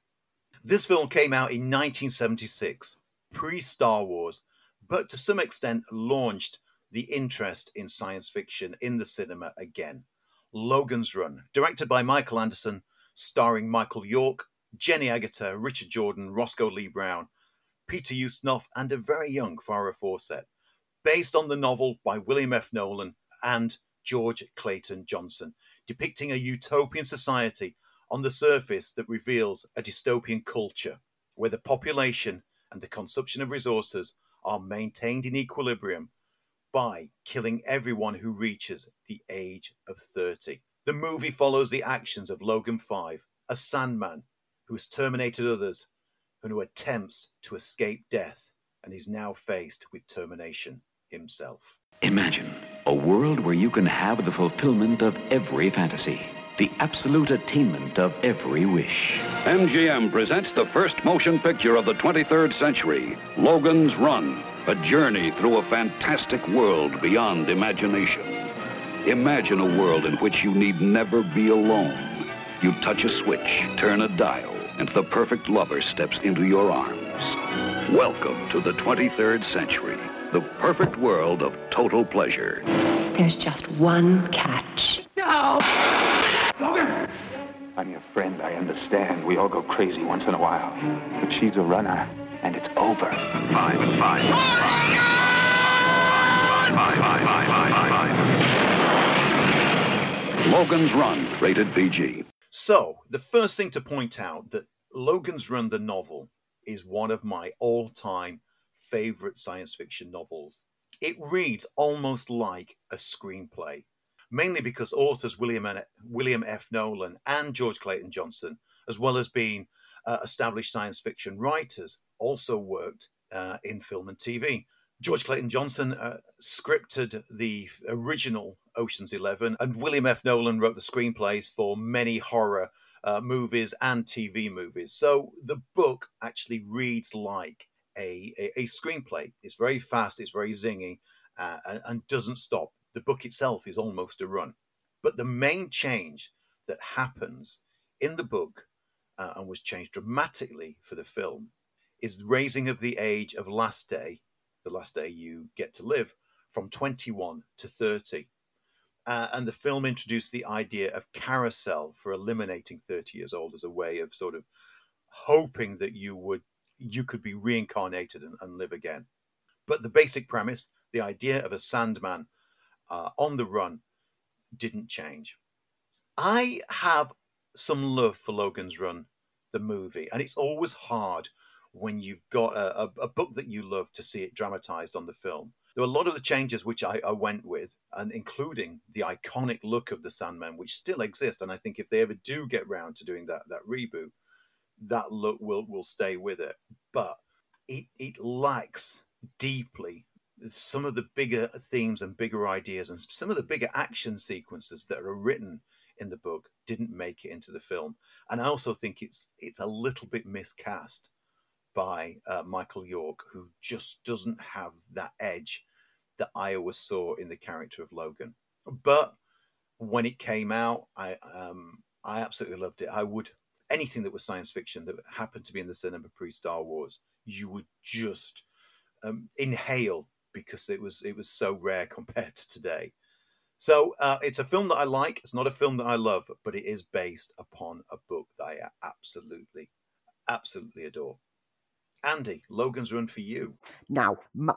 This film came out in 1976, pre Star Wars, but to some extent launched the interest in science fiction in the cinema again. Logan's Run, directed by Michael Anderson, starring Michael York, Jenny Agutter, Richard Jordan, Roscoe Lee Browne, Peter Ustinov, and a very young Farrah Fawcett, based on the novel by William F. Nolan and George Clayton Johnson, depicting a utopian society on the surface that reveals a dystopian culture where the population and the consumption of resources are maintained in equilibrium by killing everyone who reaches the age of 30. The movie follows the actions of Logan 5, a Sandman who has terminated others and who attempts to escape death and is now faced with termination himself. Imagine a world where you can have the fulfillment of every fantasy, the absolute attainment of every wish. MGM presents the first motion picture of the 23rd century, Logan's Run, a journey through a fantastic world beyond imagination. Imagine a world in which you need never be alone. You touch a switch, turn a dial, and the perfect lover steps into your arms. Welcome to the 23rd century, the perfect world of total pleasure. There's just one catch. No! Logan! I'm your friend, I understand. We all go crazy once in a while. But she's a runner, and it's over. Five, five, five, five, five, five, five, five. Logan's Run, rated PG. So, the first thing to point out that Logan's Run, the novel, is one of my all time favorite science fiction novels. It reads almost like a screenplay, mainly because authors William, N- William F. Nolan and George Clayton Johnson, as well as being uh, established science fiction writers, also worked uh, in film and TV. George Clayton Johnson uh, scripted the original Ocean's Eleven, and William F. Nolan wrote the screenplays for many horror uh, movies and TV movies. So the book actually reads like a, a, a screenplay. It's very fast, it's very zingy, uh, and, and doesn't stop. The book itself is almost a run. But the main change that happens in the book uh, and was changed dramatically for the film is the raising of the age of last day, the last day you get to live, from 21 to 30. Uh, and the film introduced the idea of carousel for eliminating 30 years old as a way of sort of hoping that you would you could be reincarnated and, and live again. But the basic premise, the idea of a Sandman uh, on the run, didn't change. I have some love for Logan's Run, the movie, and it's always hard when you've got a, a, a book that you love to see it dramatized on the film. There were a lot of the changes which I, I, went with, and including the iconic look of the Sandman, which still exists. And I think if they ever do get round to doing that that reboot, that look will will stay with it. But it it lacks deeply some of the bigger themes and bigger ideas, and some of the bigger action sequences that are written in the book didn't make it into the film. And I also think it's it's a little bit miscast by uh, Michael York, who just doesn't have that edge that I always saw in the character of Logan. But when it came out, I um, I absolutely loved it. I would anything that was science fiction that happened to be in the cinema pre Star Wars, you would just um, inhale because it was it was so rare compared to today. So uh, it's a film that I like. It's not a film that I love, but it is based upon a book that I absolutely, absolutely adore. Andy, Logan's Run for you. Now,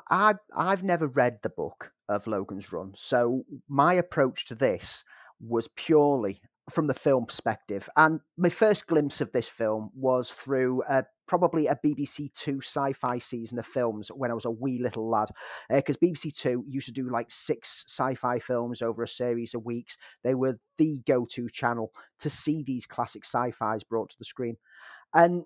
I, I've never read the book of Logan's Run, so my approach to this was purely from the film perspective. And my first glimpse of this film was through a, probably a BBC Two sci fi season of films when I was a wee little lad. Because uh, BBC Two used to do like six sci fi films over a series of weeks. They were the go to channel to see these classic sci fis brought to the screen. And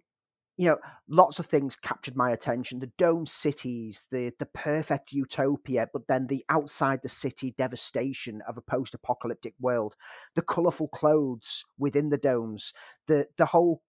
you know, lots of things captured my attention. The dome cities, the the perfect utopia, but then the outside the city devastation of a post-apocalyptic world, the colourful clothes within the domes, the the whole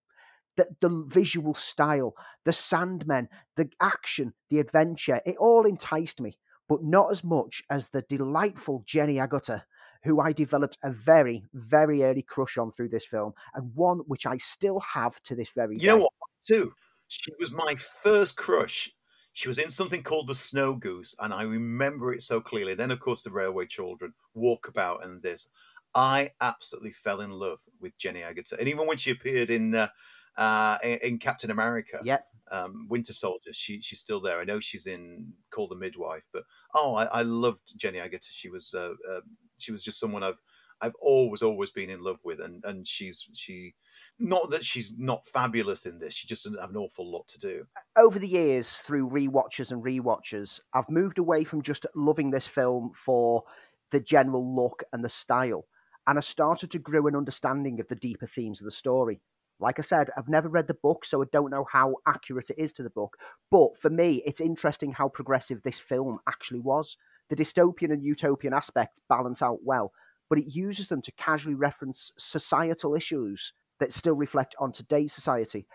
the, the visual style, the Sandmen, the action, the adventure, it all enticed me, but not as much as the delightful Jenny Agutter who I developed a very, very early crush on through this film, and one which I still have to this very you day. You know what, too? She was my first crush. She was in something called The Snow Goose, and I remember it so clearly. Then, of course, The Railway Children, Walkabout, and this. I absolutely fell in love with Jenny Agutter, and even when she appeared in uh, uh, in Captain America, yeah, um, Winter Soldier, she she's still there. I know she's in Call the Midwife, but oh, I, I loved Jenny Agutter. She was uh, uh, she was just someone I've I've always always been in love with, and and she's she not that she's not fabulous in this. She just doesn't have an awful lot to do. Over the years, through re-watches and re-watches, I've moved away from just loving this film for the general look and the style, and I started to grow an understanding of the deeper themes of the story. Like I said, I've never read the book, so I don't know how accurate it is to the book. But for me, it's interesting how progressive this film actually was. The dystopian and utopian aspects balance out well, but it uses them to casually reference societal issues that still reflect on today's society.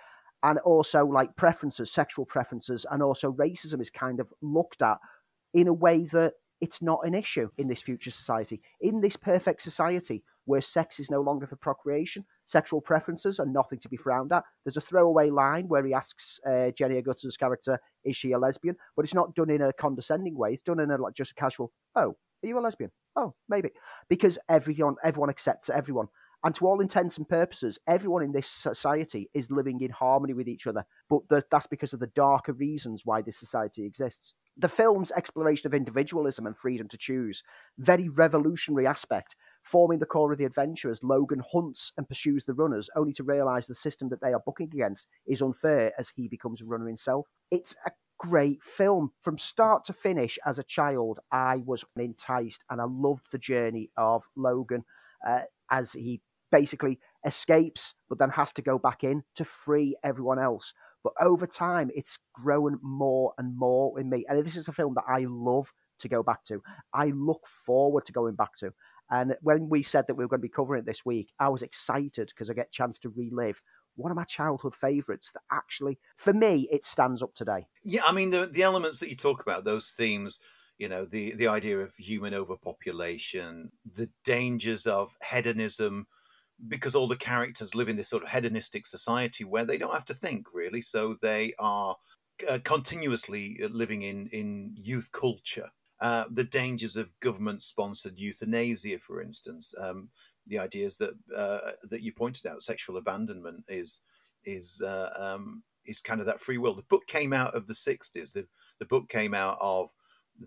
And also, like preferences, sexual preferences, and also racism is kind of looked at in a way that it's not an issue in this future society. In this perfect society, where sex is no longer for procreation, sexual preferences are nothing to be frowned at. There's a throwaway line where he asks uh, Jenny Agutter's character, "Is she a lesbian?" But it's not done in a condescending way. It's done in a like just a casual, "Oh, are you a lesbian? Oh, maybe," because everyone everyone accepts everyone. And to all intents and purposes, everyone in this society is living in harmony with each other. But the, that's because of the darker reasons why this society exists. The film's exploration of individualism and freedom to choose, very revolutionary aspect, forming the core of the adventure as Logan hunts and pursues the runners, only to realize the system that they are bucking against is unfair as he becomes a runner himself. It's a great film from start to finish. As a child, I was enticed and I loved the journey of Logan uh, as he basically escapes, but then has to go back in to free everyone else. But over time, it's grown more and more in me. And this is a film that I love to go back to. I look forward to going back to. And when we said that we were going to be covering it this week, I was excited because I get a chance to relive one of my childhood favourites that actually, for me, it stands up today. Yeah, I mean, the, the elements that you talk about, those themes, you know, the, the idea of human overpopulation, the dangers of hedonism, because all the characters live in this sort of hedonistic society where they don't have to think really, so they are uh, continuously uh, living in in youth culture. Uh, the dangers of government-sponsored euthanasia, for instance, um, the ideas that uh, that you pointed out, sexual abandonment is is uh, um, is kind of that free will. The book came out of the '60s. The the book came out of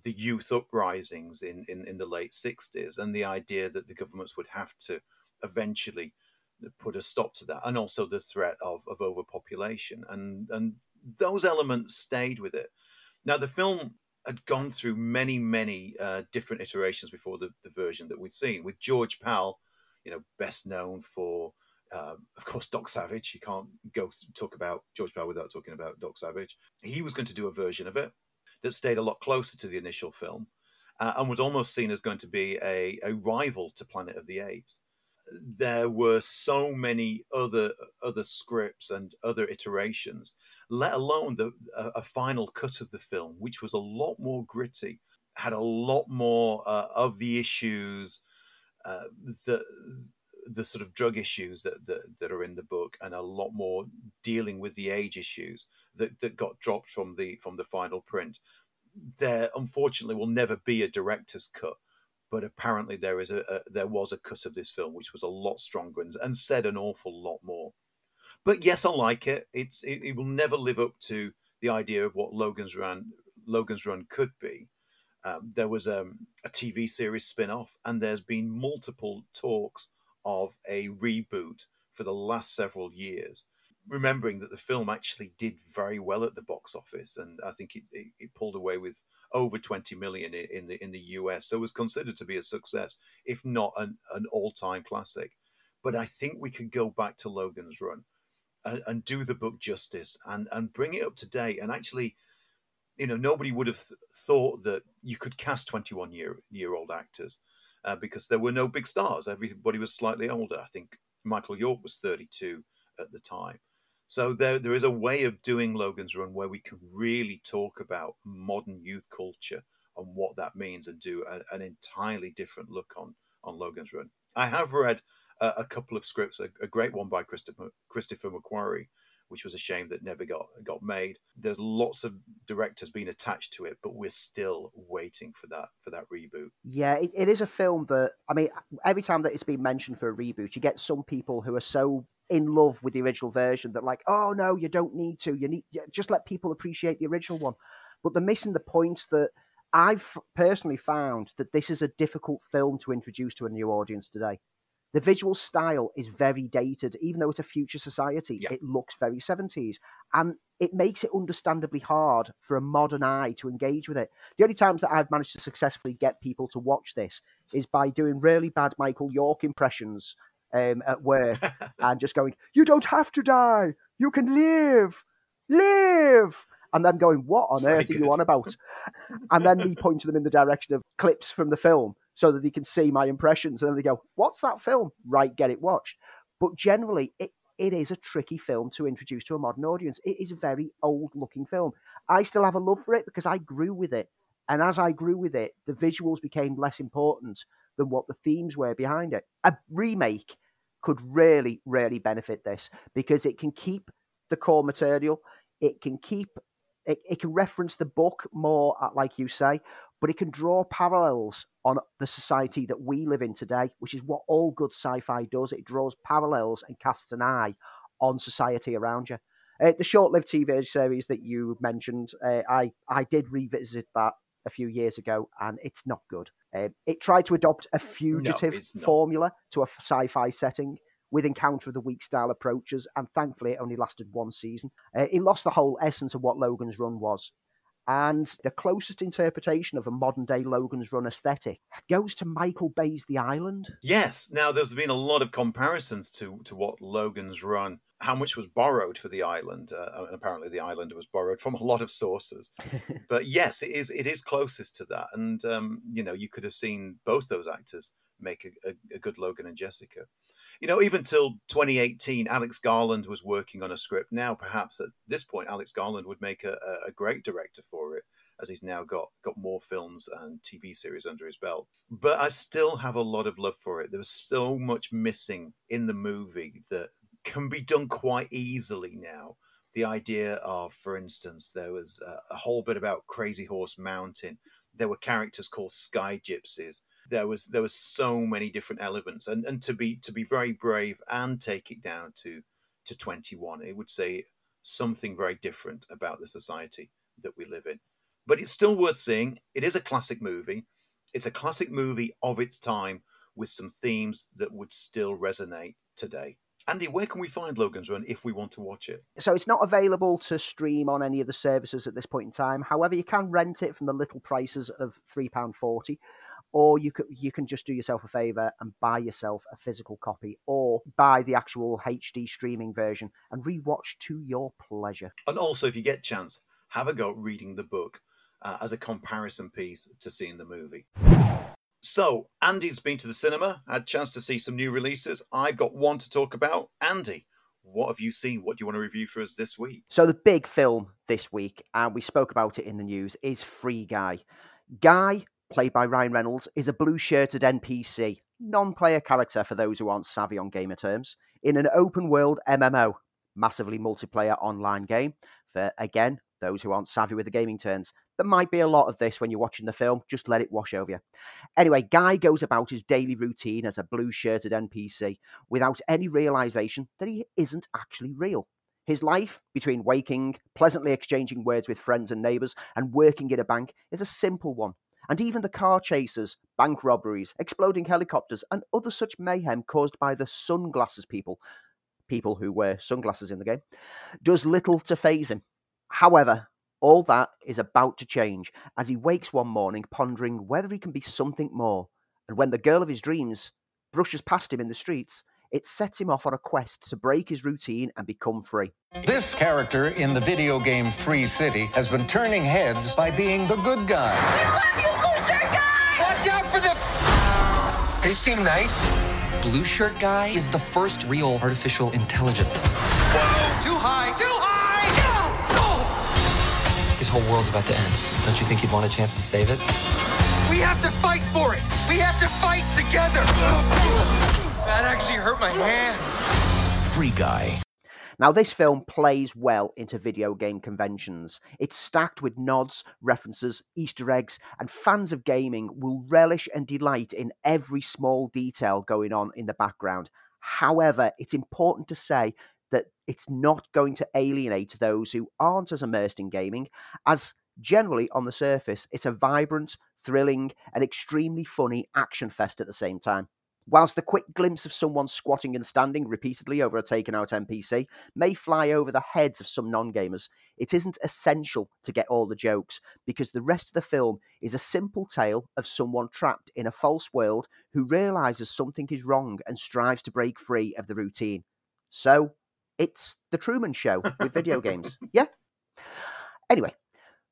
the youth uprisings in, in, in the late 60s and the idea that the governments would have to eventually put a stop to that, and also the threat of, of overpopulation, and and those elements stayed with it. Now the film had gone through many many uh, different iterations before the, the version that we've seen with George Pal, you know, best known for. Um, of course, Doc Savage. You can't go talk about George Pal without talking about Doc Savage. He was going to do a version of it that stayed a lot closer to the initial film, uh, and was almost seen as going to be a, a rival to Planet of the Apes there were so many other other scripts and other iterations, let alone the a, a final cut of the film, which was a lot more gritty, had a lot more uh, of the issues, uh, the the sort of drug issues that, that that are in the book, and a lot more dealing with the age issues that that got dropped from the from the final print. There, unfortunately, will never be a director's cut but apparently there is a, a, there was a cut of this film which was a lot stronger and, and said an awful lot more. But yes, I like it. It's it, it, will never live up to the idea of what Logan's Run Logan's Run could be. Um, there was um, a TV series spin off, and there's been multiple talks of a reboot for the last several years remembering that the film actually did very well at the box office, and I think it, it, it pulled away with over 20 million in the in the US, so it was considered to be a success, if not an, an all time classic. But I think we could go back to Logan's Run and, and, do the book justice and and bring it up to date. And actually, you know, nobody would have th- thought that you could cast 21 year year old actors uh, because there were no big stars. Everybody was slightly older. I think Michael York was 32 at the time. So there, there is a way of doing Logan's Run where we can really talk about modern youth culture and what that means, and do a, an entirely different look on on Logan's Run. I have read a, a couple of scripts, a, a, great one by Christopher Christopher McQuarrie, which was a shame that never got got made. There's lots of directors being attached to it, but we're still waiting for that for that reboot. Yeah, it, it is a film that I mean, every time that it's been mentioned for a reboot, you get some people who are so in love with the original version that like, oh no, you don't need to. You need just let people appreciate the original one. But they're missing the point that I've personally found that this is a difficult film to introduce to a new audience today. The visual style is very dated, even though it's a future society. Yeah. It looks very 70s. And it makes it understandably hard for a modern eye to engage with it. The only times that I've managed to successfully get people to watch this is by doing really bad Michael York impressions um, at work and just going, "You don't have to die. You can live, live." And then going, "What on earth are you on about?" and then me pointing them in the direction of clips from the film so that they can see my impressions. And they go, "What's that film?" Right, get it watched. But generally, it it is a tricky film to introduce to a modern audience. It is a very old looking film. I still have a love for it because I grew with it. And as I grew with it, the visuals became less important than what the themes were behind it. A remake could really, really benefit this because it can keep the core material, it can keep it, it can reference the book more, uh, like you say, but it can draw parallels on the society that we live in today, which is what all good sci-fi does. It draws parallels and casts an eye on society around you. Uh, the short-lived TV series that you mentioned, uh, I I did revisit that a few years ago, and it's not good. Uh, it tried to adopt a fugitive not. formula to a sci-fi setting with Encounter of the Week style approaches, and thankfully it only lasted one season. Uh, it lost the whole essence of what Logan's Run was. And the closest interpretation of a modern day Logan's Run aesthetic goes to Michael Bay's The Island. Yes. Now, there's been a lot of comparisons to to what Logan's Run, how much was borrowed for the island, uh, and apparently the island was borrowed from a lot of sources. but yes, it is it is closest to that, and um, you know you could have seen both those actors make a, a, a good Logan and Jessica. You know, even till 2018, Alex Garland was working on a script. Now, perhaps at this point, Alex Garland would make a, a- great director for it, as he's now got got more films and TV series under his belt. But I still have a lot of love for it. There's so much missing in the movie that can be done quite easily now. The idea of, for instance, there was a, a whole bit about Crazy Horse Mountain. There were characters called Sky Gypsies there was there was so many different elements and and to be to be very brave and take it down to to 21 it would say something very different about the society that we live in. But it's still worth seeing. It is a classic movie. It's a classic movie of its time with some themes that would still resonate today. Andy where can we find logan's run if we want to watch it? So it's not available to stream on any of the services at this point in time. However, you can rent it from the little prices of £3.40 or you can you can just do yourself a favor and buy yourself a physical copy or buy the actual HD streaming version and rewatch to your pleasure. and also if you get chance have a go at reading the book uh, as a comparison piece to seeing the movie. So andy's been to the cinema had a chance to see some new releases. I've got one to talk about. Andy what have you seen? What do you want to review for us this week? So the big film this week, and we spoke about it in the news, is Free Guy. Guy, played by Ryan Reynolds, is a blue-shirted NPC, non-player character for those who aren't savvy on gamer terms, in an open-world MMO, massively multiplayer online game. For again, those who aren't savvy with the gaming terms, there might be a lot of this when you're watching the film. Just let it wash over you. Anyway, Guy goes about his daily routine as a blue-shirted NPC without any realization that he isn't actually real. His life, between waking, pleasantly exchanging words with friends and neighbours, and working in a bank, is a simple one. And even the car chases, bank robberies, exploding helicopters, and other such mayhem caused by the sunglasses people, people who wear sunglasses in the game, does little to phase him. However, all that is about to change as he wakes one morning pondering whether he can be something more. And when the girl of his dreams brushes past him in the streets, it sets him off on a quest to break his routine and become free. This character in the video game Free City has been turning heads by being the good guy. We love you, blue shirt guy! Watch out for the. They seem nice. Blue Shirt Guy is the first real artificial intelligence. Whoa, Too high, too high! Oh! His whole world's about to end. Don't you think he'd want a chance to save it? We have to fight for it. We have to fight together. Oh, That actually hurt my hand. Free Guy. Now, this film plays well into video game conventions. It's stacked with nods, references, Easter eggs, and fans of gaming will relish and delight in every small detail going on in the background. However, it's important to say that it's not going to alienate those who aren't as immersed in gaming, as generally on the surface, it's a vibrant, thrilling, and extremely funny action fest at the same time. Whilst the quick glimpse of someone squatting and standing repeatedly over a taken out NPC may fly over the heads of some non gamers, it isn't essential to get all the jokes because the rest of the film is a simple tale of someone trapped in a false world who realizes something is wrong and strives to break free of the routine. So, it's the Truman Show with video games. Yeah? Anyway,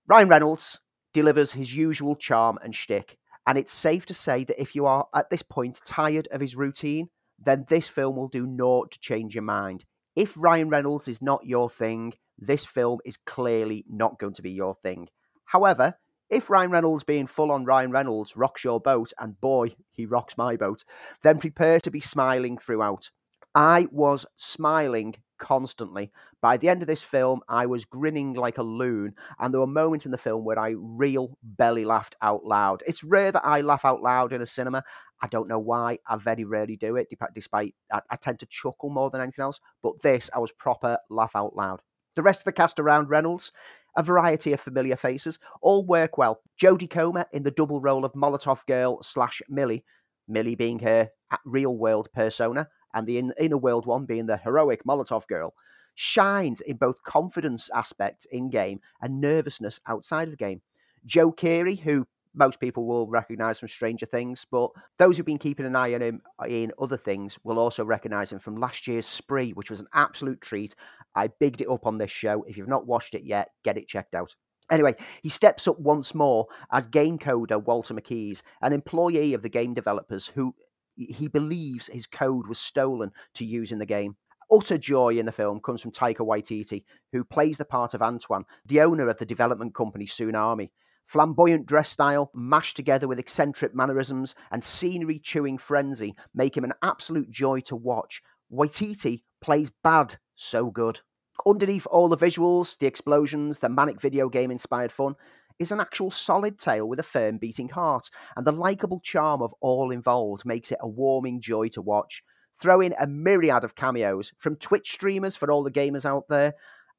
Ryan Reynolds delivers his usual charm and shtick, and it's safe to say that if you are at this point tired of his routine, then this film will do naught to change your mind. If Ryan Reynolds is not your thing, this film is clearly not going to be your thing. However, If Ryan Reynolds being full on Ryan Reynolds rocks your boat, and boy, he rocks my boat, then prepare to be smiling throughout. I was smiling constantly. By the end of this film, I was grinning like a loon, and there were moments in the film where I real belly laughed out loud. It's rare that I laugh out loud in a cinema. I don't know why. I very rarely do it, despite I, I tend to chuckle more than anything else. But this, I was proper laugh out loud. The rest of the cast around Reynolds, a variety of familiar faces, all work well. Jodie Comer in the double role of Molotov Girl slash Millie, Millie being her real world persona, and the in- inner world one being the heroic Molotov Girl, shines in both confidence aspects in game and nervousness outside of the game. Joe Keery, who most people will recognize from Stranger Things, but those who've been keeping an eye on him uh, in other things will also recognize him from last year's Spree, which was an absolute treat. I bigged it up on this show. If you've not watched it yet, get it checked out. Anyway, he steps up once more as game coder Walter McKees, an employee of the game developers who he believes his code was stolen to use in the game. Utter joy in the film comes from Taika Waititi, who plays the part of Antoine, the owner of the development company Soonami. Flamboyant dress style, mashed together with eccentric mannerisms and scenery chewing frenzy, make him an absolute joy to watch. Waititi plays bad so good. Underneath all the visuals, the explosions, the manic video game inspired fun, is an actual solid tale with a firm beating heart, and the likable charm of all involved makes it a warming joy to watch. Throw in a myriad of cameos from Twitch streamers for all the gamers out there,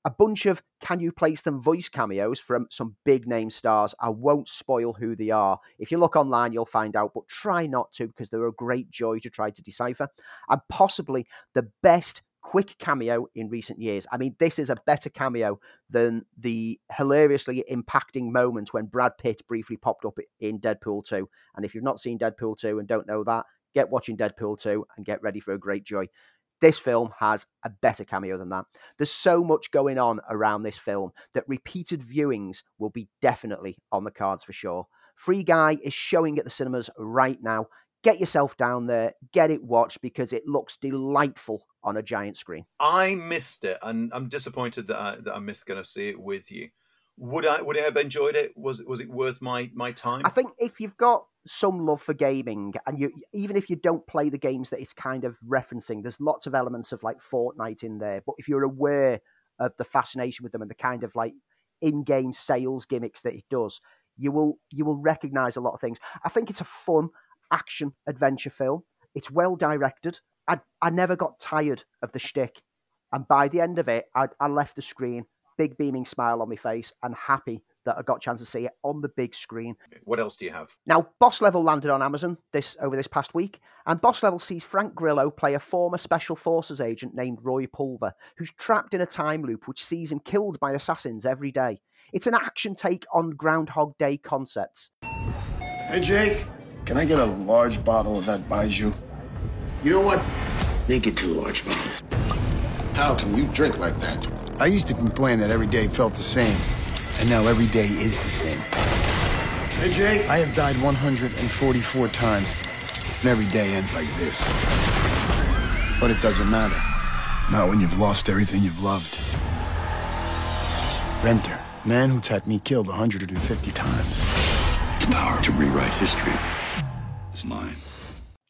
a bunch of can you place them voice cameos from some big name stars. I won't spoil who they are. If you look online, you'll find out, but try not to because they're a great joy to try to decipher. And possibly the best quick cameo in recent years. I mean, this is a better cameo than the hilariously impacting moment when Brad Pitt briefly popped up in Deadpool 2. And if you've not seen Deadpool 2 and don't know that, get watching Deadpool 2 and get ready for a great joy. This film has a better cameo than that. There's so much going on around this film that repeated viewings will be definitely on the cards for sure. Free Guy is showing at the cinemas right now. Get yourself down there, get it watched because it looks delightful on a giant screen. I missed it, and I'm disappointed that I, that I missed going to see it with you. Would I would I have enjoyed it? Was was it worth my my time? I think if you've got some love for gaming, and you even if you don't play the games that it's kind of referencing, there's lots of elements of like Fortnite in there. But if you're aware of the fascination with them and the kind of like in-game sales gimmicks that it does, you will you will recognize a lot of things. I think it's a fun action adventure film. It's well directed. I I never got tired of the shtick, and by the end of it, I, I left the screen big beaming smile on my face and happy that I got a chance to see it on the big screen. What else do you have? Now, Boss Level landed on Amazon this over this past week, and Boss Level sees Frank Grillo play a former Special Forces agent named Roy Pulver, who's trapped in a time loop which sees him killed by assassins every day. It's an action take on Groundhog Day concepts. Hey, Jake, can I get a large bottle of that Baijiu? You know what? Make it two large bottles. How can you drink like that? I used to complain that every day felt the same. And now every day is the same. Hey, Jake. I have died 144 times, and every day ends like this. But it doesn't matter. Not when you've lost everything you've loved. Ventor, man who's had me killed 150 times. The power to rewrite history is mine.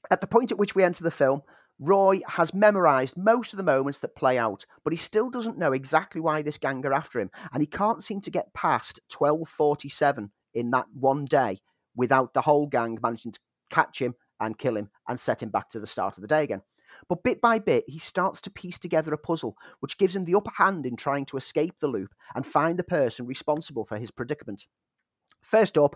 At the point at which we enter the film, Roy has memorized most of the moments that play out, but he still doesn't know exactly why this gang are after him, and he can't seem to get past 1247 in that one day without the whole gang managing to catch him and kill him and set him back to the start of the day again. But bit by bit, he starts to piece together a puzzle which gives him the upper hand in trying to escape the loop and find the person responsible for his predicament. First up,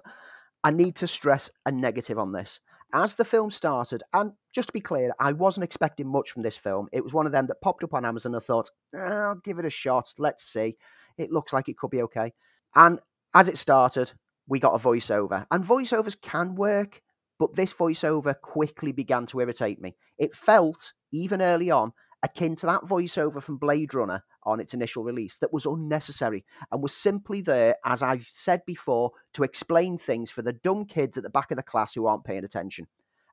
I need to stress a negative on this as the film started, and just to be clear, I wasn't expecting much from this film. It was one of them that popped up on Amazon I thought, I'll give it a shot. Let's see. It looks like it could be okay. And as it started, we got a voiceover. And voiceovers can work, but this voiceover quickly began to irritate me. It felt, even early on, akin to that voiceover from Blade Runner on its initial release that was unnecessary and was simply there, as I've said before, to explain things for the dumb kids at the back of the class who aren't paying attention.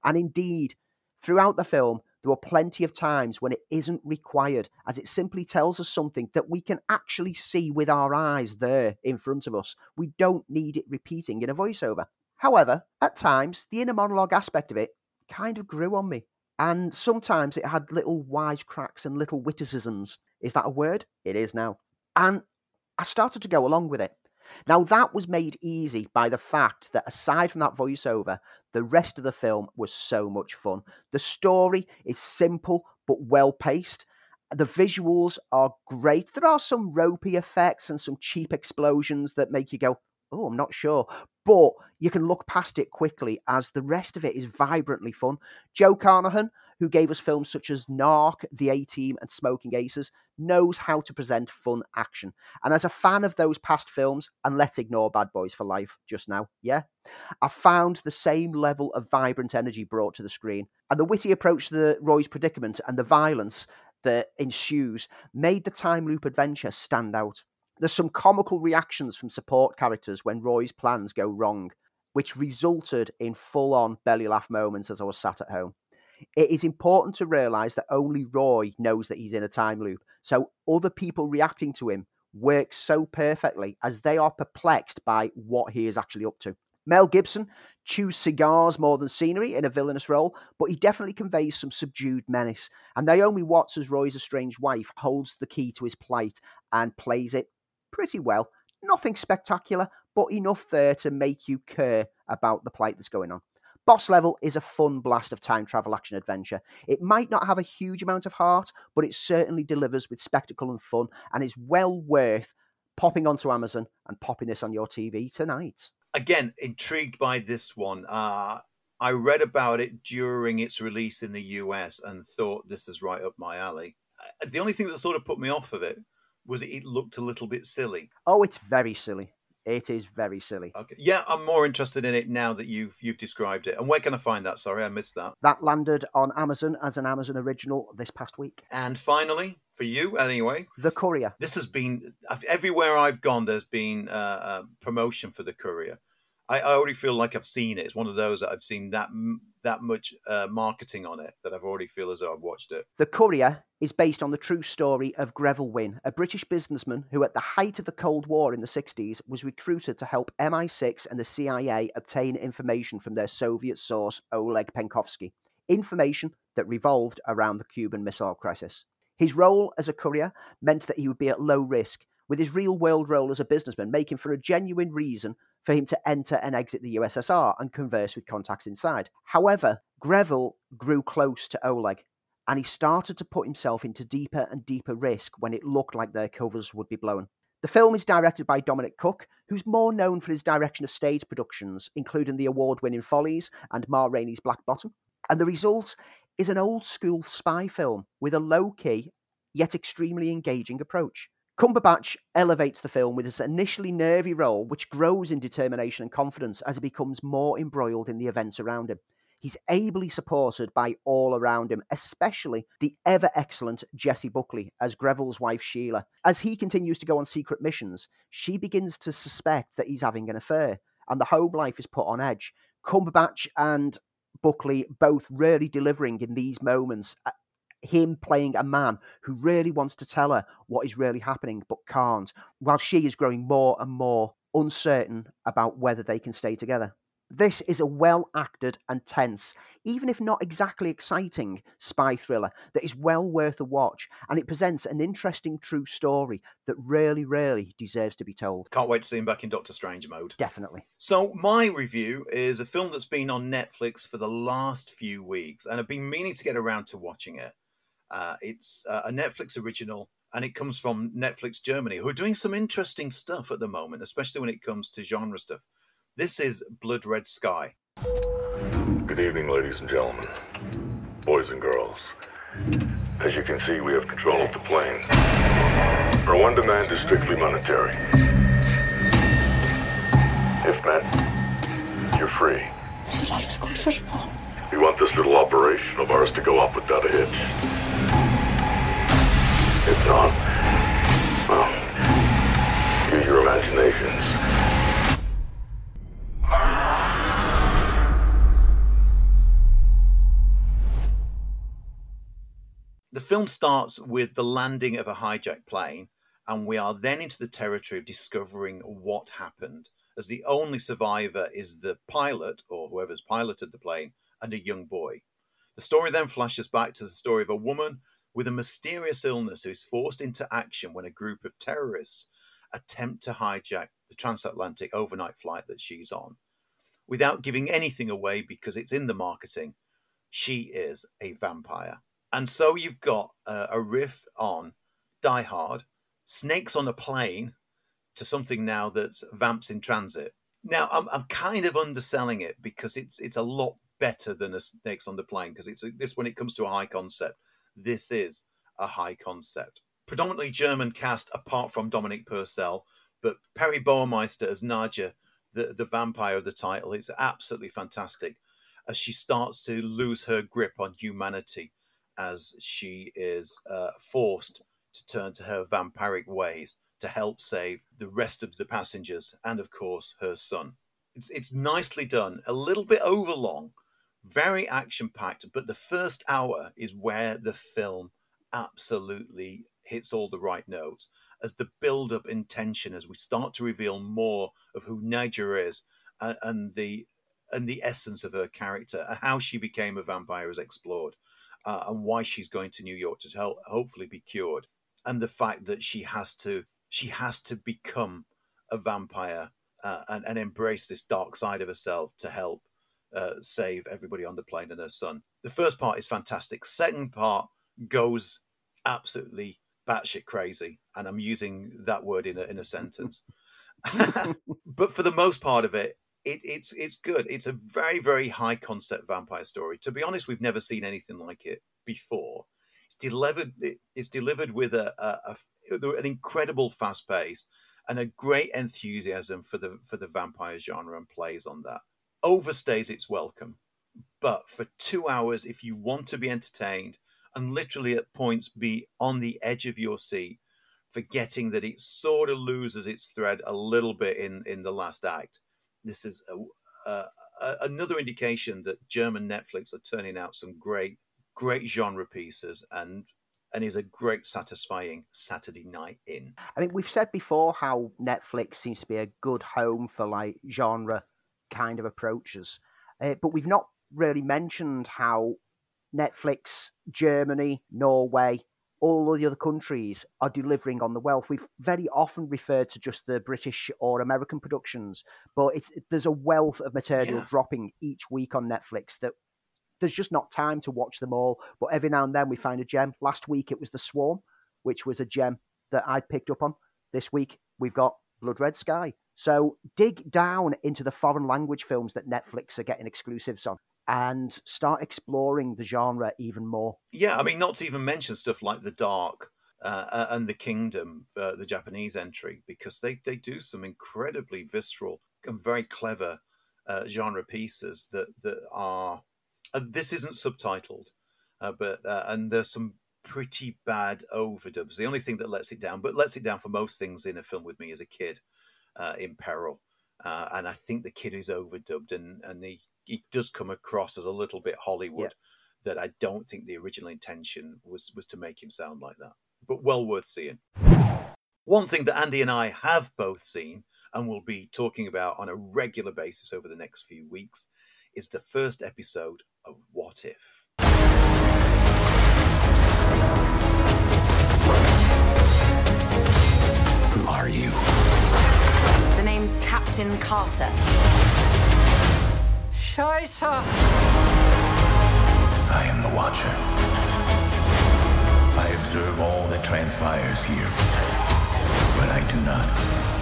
And indeed, throughout the film, There were plenty of times when it isn't required, as it simply tells us something that we can actually see with our eyes there in front of us. We don't need it repeating in a voiceover. However, at times, the inner monologue aspect of it kind of grew on me. And sometimes it had little wisecracks and little witticisms. Is that a word? It is now. And I started to go along with it. Now, that was made easy by the fact that aside from that voiceover, the rest of the film was so much fun. The story is simple but well paced. The visuals are great. There are some ropey effects and some cheap explosions that make you go, oh, I'm not sure. But you can look past it quickly as the rest of it is vibrantly fun. Joe Carnahan, who gave us films such as Narc, The A Team, and Smoking Aces, knows how to present fun action. And as a fan of those past films, and let's ignore Bad Boys for Life just now, yeah, I found the same level of vibrant energy brought to the screen. And the witty approach to the Roy's predicament and the violence that ensues made the time loop adventure stand out. There's some comical reactions from support characters when Roy's plans go wrong, which resulted in full on belly laugh moments as I was sat at home. It is important to realise that only Roy knows that he's in a time loop, so other people reacting to him work so perfectly as they are perplexed by what he is actually up to. Mel Gibson chews cigars more than scenery in a villainous role, but he definitely conveys some subdued menace. And Naomi Watts, as Roy's estranged wife, holds the key to his plight and plays it pretty well. Nothing spectacular, but enough there to make you care about the plight that's going on. Boss Level is a fun blast of time travel action adventure. It might not have a huge amount of heart, but it certainly delivers with spectacle and fun and is well worth popping onto Amazon and popping this on your TV tonight. Again, intrigued by this one. Uh, I read about it during its release in the US and thought this is right up my alley. Uh, the only thing that sort of put me off of it was it looked a little bit silly. Oh, it's very silly. It is very silly. Okay. Yeah, I'm more interested in it now that you've you've described it. And where can I find that? Sorry, I missed that. That landed on Amazon as an Amazon original this past week. And finally, for you anyway, The Courier. this has been everywhere I've gone. There's been uh, uh, promotion for the Courier. I, I already feel like I've seen it. It's one of those that I've seen that that much uh, marketing on it that I've already feel as though I've watched it. The Courier is based on the true story of Greville Wynne, a British businessman who, at the height of the Cold War in the 60s, was recruited to help MI6 and the CIA obtain information from their Soviet source, Oleg Penkovsky. Information that revolved around the Cuban Missile Crisis. His role as a courier meant that he would be at low risk, with his real world role as a businessman making for a genuine reason for him to enter and exit the USSR and converse with contacts inside. However, Greville grew close to Oleg and he started to put himself into deeper and deeper risk when it looked like their covers would be blown. The film is directed by Dominic Cooke, who's more known for his direction of stage productions, including the award winning Follies and Ma Rainey's Black Bottom. And the result is an old school spy film with a low key, yet extremely engaging approach. Cumberbatch elevates the film with his initially nervy role, which grows in determination and confidence as he becomes more embroiled in the events around him. He's ably supported by all around him, especially the ever excellent Jessie Buckley as Greville's wife Sheila. As he continues to go on secret missions, she begins to suspect that he's having an affair, and the home life is put on edge. Cumberbatch and Buckley both really delivering in these moments him playing a man who really wants to tell her what is really happening but can't, while she is growing more and more uncertain about whether they can stay together. This is a well acted and tense, even if not exactly exciting, spy thriller that is well worth a watch, and it presents an interesting true story that really, really deserves to be told. Can't wait to see him back in Doctor Strange mode. Definitely. So, my review is a film that's been on Netflix for the last few weeks, and I've been meaning to get around to watching it. Uh, it's uh, a Netflix original, and it comes from Netflix Germany, who are doing some interesting stuff at the moment, especially when it comes to genre stuff. This is Blood Red Sky. Good evening, ladies and gentlemen, boys and girls. As you can see, we have control of the plane. Our one demand is strictly monetary. If met, you're free. We want this little operation of ours to go off without a hitch. If not, well, use your imaginations. The film starts with the landing of a hijacked plane, and we are then into the territory of discovering what happened. As the only survivor is the pilot, or whoever's piloted the plane, and a young boy. The story then flashes back to the story of a woman with a mysterious illness who is forced into action when a group of terrorists attempt to hijack the transatlantic overnight flight that she's on. Without giving anything away because it's in the marketing, she is a vampire. And so you've got uh, a riff on Die Hard, Snakes on a Plane, to something now that's Vamps in Transit. Now I'm, I'm kind of underselling it because it's it's a lot better than a Snakes on the Plane because it's a, this when it comes to a high concept, this is a high concept. Predominantly German cast apart from Dominic Purcell, but Peri Baumeister as Nadja, the, the vampire of the title, is absolutely fantastic as she starts to lose her grip on humanity as she is uh, forced to turn to her vampiric ways to help save the rest of the passengers and, of course, her son. It's, it's nicely done, a little bit overlong, very action packed, but the first hour is where the film absolutely hits all the right notes as the build up in tension as we start to reveal more of who Nadja is and, and the and the essence of her character and how she became a vampire is explored uh, and why she's going to New York to hopefully be cured and the fact that she has to she has to become a vampire uh, and, and embrace this dark side of herself to help uh, save everybody on the plane and her son. The first part is fantastic. Second part goes absolutely batshit crazy, and I'm using that word in a, in a sentence. but for the most part of it, it, it's it's good. It's a very very high concept vampire story. To be honest, we've never seen anything like it before. It's delivered. It's delivered with a, a, a an incredible fast pace and a great enthusiasm for the for the vampire genre and plays on that. Overstays its welcome, but for two hours, if you want to be entertained and literally at points be on the edge of your seat, forgetting that it sort of loses its thread a little bit in in the last act this is a, a, another indication that German Netflix are turning out some great, great genre pieces and and is a great, satisfying Saturday night in. I mean, we've said before how Netflix seems to be a good home for like genre kind of approaches, uh, but we've not really mentioned how Netflix, Germany, Norway, all the other countries are delivering on the wealth. We've very often referred to just the British or American productions, but it's there's a wealth of material yeah. dropping each week on Netflix that there's just not time to watch them all. But every now and then we find a gem. Last week it was The Swarm, which was a gem that I picked up on. This week we've got Blood Red Sky. So dig down into the foreign language films that Netflix are getting exclusives on and start exploring the genre even more. Yeah, I mean, not to even mention stuff like The Dark uh, and The Kingdom, uh, the Japanese entry, because they, they do some incredibly visceral and very clever uh, genre pieces that, that are. Uh, this isn't subtitled, uh, but uh, and there's some pretty bad overdubs. The only thing that lets it down, but lets it down for most things in a film with me as a kid, in peril. Uh, and I think the kid is overdubbed, and and he he does come across as a little bit Hollywood. Yeah. That I don't think the original intention was was to make him sound like that, but well worth seeing. One thing that Andy and I have both seen and will be talking about on a regular basis over the next few weeks is the first episode of What If. Who are you? The name's Captain Carter. Scheiße! I am the Watcher. I observe all that transpires here. But I do not,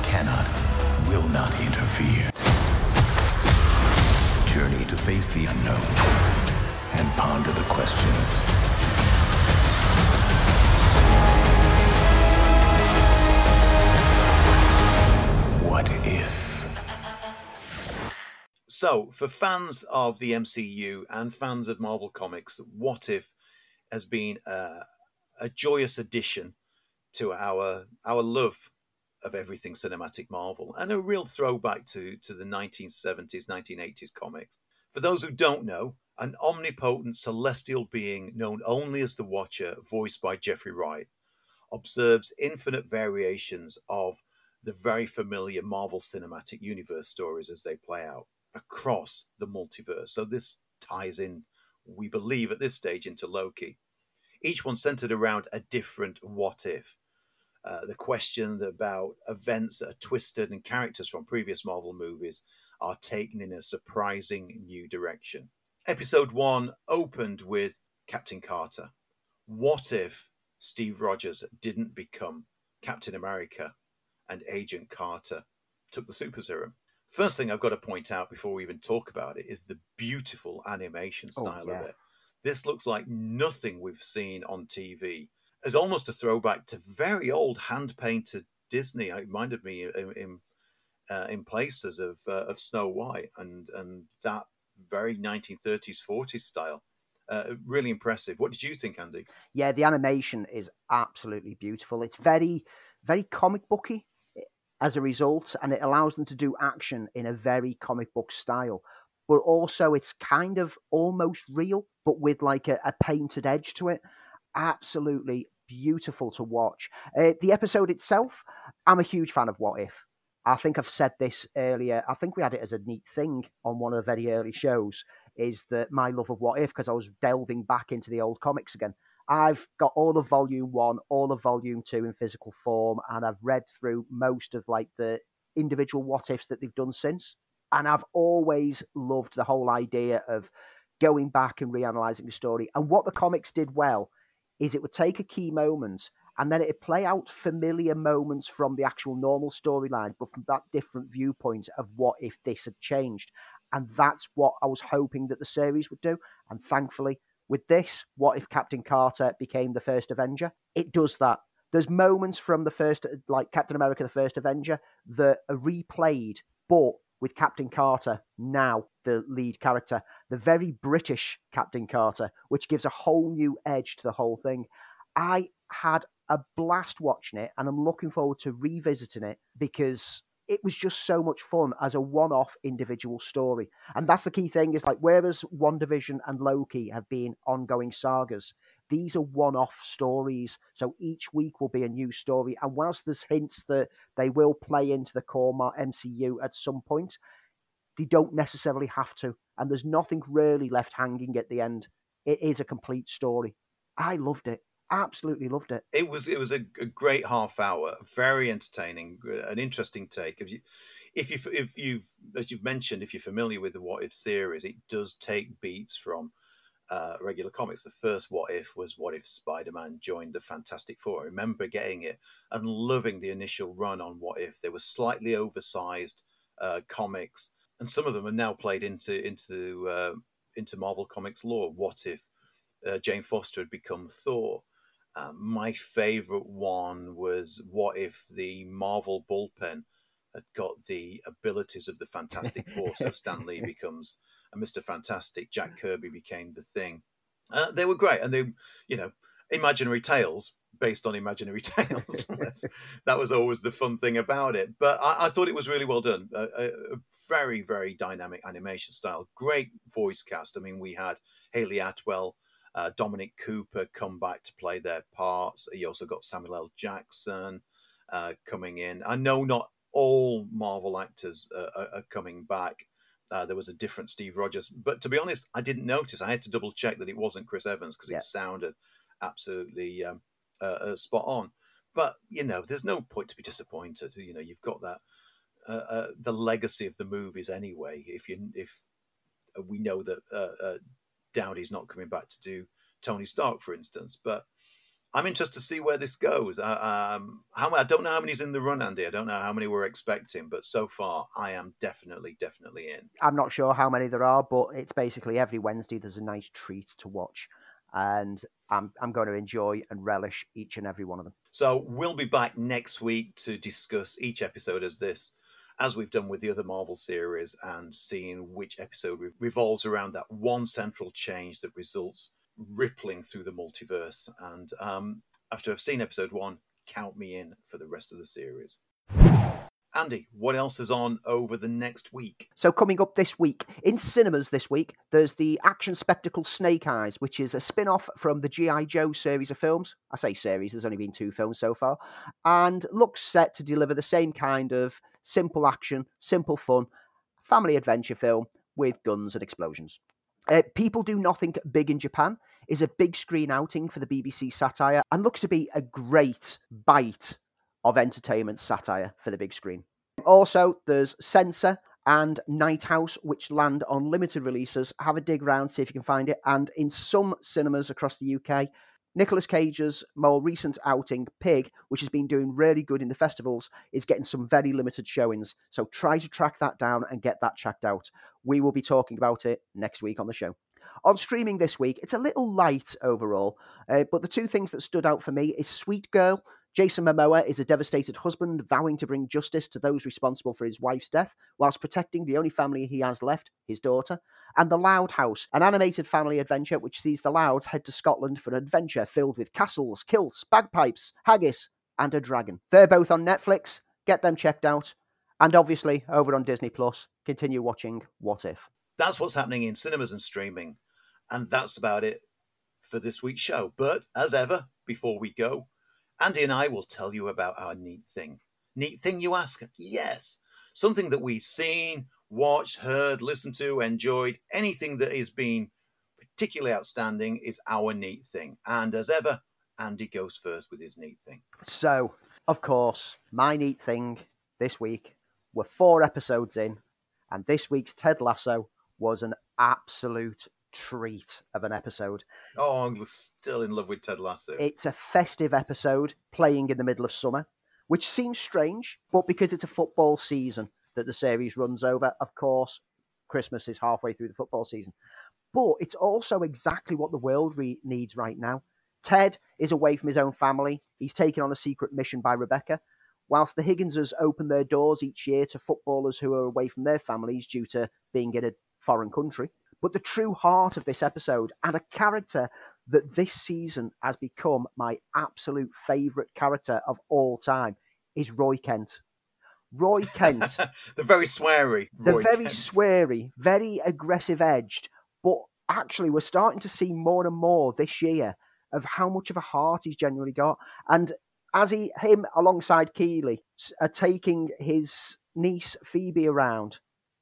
cannot, will not interfere. Journey to face the unknown and ponder the question If? So, for fans of the MCU and fans of Marvel Comics, What If has been a, a joyous addition to our our love of everything cinematic Marvel and a real throwback to to the 1970s, 1980s comics. For those who don't know, An omnipotent celestial being known only as the Watcher, voiced by Jeffrey Wright, observes infinite variations of the very familiar Marvel Cinematic Universe stories as they play out across the multiverse. So this ties in, we believe at this stage, into Loki. Each one centered around a different what if. Uh, the question about events that are twisted and characters from previous Marvel movies are taken in a surprising new direction. Episode one opened with Captain Carter. What if Steve Rogers didn't become Captain America and Agent Carter took the super serum? First thing I've got to point out before we even talk about it is the beautiful animation Oh, style yeah. of it. This looks like nothing we've seen on TV. It's almost a throwback to very old hand painted Disney. It reminded me in in, uh, in places of uh, of Snow White and and that very 1930s 40s style. Uh, really impressive. What did you think, Andy? Yeah, the animation is absolutely beautiful. It's very, very comic booky as a result, and it allows them to do action in a very comic book style. But also, it's kind of almost real, but with like a, a painted edge to it. Absolutely beautiful to watch. Uh, the episode itself, I'm a huge fan of What If. I think I've said this earlier. I think we had it as a neat thing on one of the very early shows. Is that my love of What If? Because I was delving back into the old comics again. I've got all of Volume One, all of Volume Two in physical form, and I've read through most of like the individual What Ifs that they've done since. And I've always loved the whole idea of going back and reanalyzing the story. And what the comics did well is it would take a key moment and then it'd play out familiar moments from the actual normal storyline, but from that different viewpoint of what if this had changed. And that's what I was hoping that the series would do. And thankfully, with this, what if Captain Carter became the first Avenger? It does that. There's moments from the first, like Captain America, the first Avenger, that are replayed, but with Captain Carter now the lead character, the very British Captain Carter, which gives a whole new edge to the whole thing. I had a blast watching it, and I'm looking forward to revisiting it because it was just so much fun as a one-off individual story. And that's the key thing is like whereas WandaVision and Loki have been ongoing sagas, these are one-off stories. So each week will be a new story. And whilst there's hints that they will play into the core MCU at some point, they don't necessarily have to. And there's nothing really left hanging at the end. It is a complete story. I loved it. Absolutely loved it. It was it was a, a great half hour, very entertaining, an interesting take. If you if you if you've as you've mentioned, if you're familiar with the What If series, it does take beats from uh, regular comics. The first What If was What If Spider Man joined the Fantastic Four. I remember getting it and loving the initial run on What If. They were slightly oversized uh, comics, and some of them are now played into into uh, into Marvel Comics lore. What if uh, Jane Foster had become Thor? Um, my favorite one was what if the Marvel bullpen had got the abilities of the Fantastic Four? so Stan Lee becomes a Mr. Fantastic, Jack Kirby became the thing. Uh, they were great, and they, you know, imaginary tales based on imaginary tales. That was always the fun thing about it. But I, I thought it was really well done. A, a, a very, very dynamic animation style. Great voice cast. I mean, we had Hayley Atwell uh, Dominic Cooper come back to play their parts. You also got Samuel L. Jackson uh, coming in. I know not all Marvel actors uh, are, are coming back. Uh, there was a different Steve Rogers, but to be honest, I didn't notice. I had to double check that it wasn't Chris Evans because Yeah. it sounded absolutely um, uh, uh, spot on. But you know, there's no point to be disappointed. You know, you've got that uh, uh, the legacy of the movies anyway. If you if uh, we know that uh, uh, Downey's not coming back to do Tony Stark, for instance, but I'm interested to see where this goes. Uh, um, how I don't know how many's in the run, Andy. I don't know how many we're expecting, but so far I am definitely, definitely in. I'm not sure how many there are, but it's basically every Wednesday there's a nice treat to watch. And I'm, I'm going to enjoy and relish each and every one of them. So we'll be back next week to discuss each episode as this, as we've done with the other Marvel series, and seeing which episode re- revolves around that one central change that results rippling through the multiverse. And um, after I've seen episode one, count me in for the rest of the series. Andy, what else is on over the next week? So, coming up this week, in cinemas this week, there's the action spectacle Snake Eyes, which is a spin off from the G.I. Joe series of films. I say series, there's only been two films so far, and looks set to deliver the same kind of simple action, simple fun, family adventure film with guns and explosions. Uh, People Do Nothing Big in Japan is a big screen outing for the BBC satire and looks to be a great bite of entertainment satire for the big screen. Also, there's Censor and Night House, which land on limited releases. Have a dig around, see if you can find it. And in some cinemas across the UK, Nicolas Cage's more recent outing, Pig, which has been doing really good in the festivals, is getting some very limited showings. So try to track that down and get that checked out. We will be talking about it next week on the show. On streaming this week, it's a little light overall, uh, but the two things that stood out for me is Sweet Girl. Jason Momoa is a devastated husband vowing to bring justice to those responsible for his wife's death, whilst protecting the only family he has left, his daughter. And The Loud House, an animated family adventure which sees the Louds head to Scotland for an adventure filled with castles, kilts, bagpipes, haggis, and a dragon. They're both on Netflix. Get them checked out. And obviously, over on Disney Plus, continue watching What If. That's what's happening in cinemas and streaming. And that's about it for this week's show. But as ever, before we go, Andy and I will tell you about our neat thing. Neat thing, you ask? Yes. Something that we've seen, watched, heard, listened to, enjoyed, anything that has been particularly outstanding is our neat thing. And as ever, Andy goes first with his neat thing. So, of course, my neat thing this week, we're four episodes in, and this week's Ted Lasso was an absolute treat of an episode. Oh, I'm still in love with Ted Lasso. It's a festive episode playing in the middle of summer, which seems strange, but because it's a football season that the series runs over, of course, Christmas is halfway through the football season. But it's also exactly what the world re- needs right now. Ted is away from his own family. He's taken on a secret mission by Rebecca. Whilst the Higginses open their doors each year to footballers who are away from their families due to being in a foreign country. But the true heart of this episode and a character that this season has become my absolute favourite character of all time is Roy Kent. Roy Kent. the very sweary. the very Kent. sweary, very aggressive edged, but actually we're starting to see more and more this year of how much of a heart he's genuinely got. And as he him alongside Keeley are taking his niece Phoebe around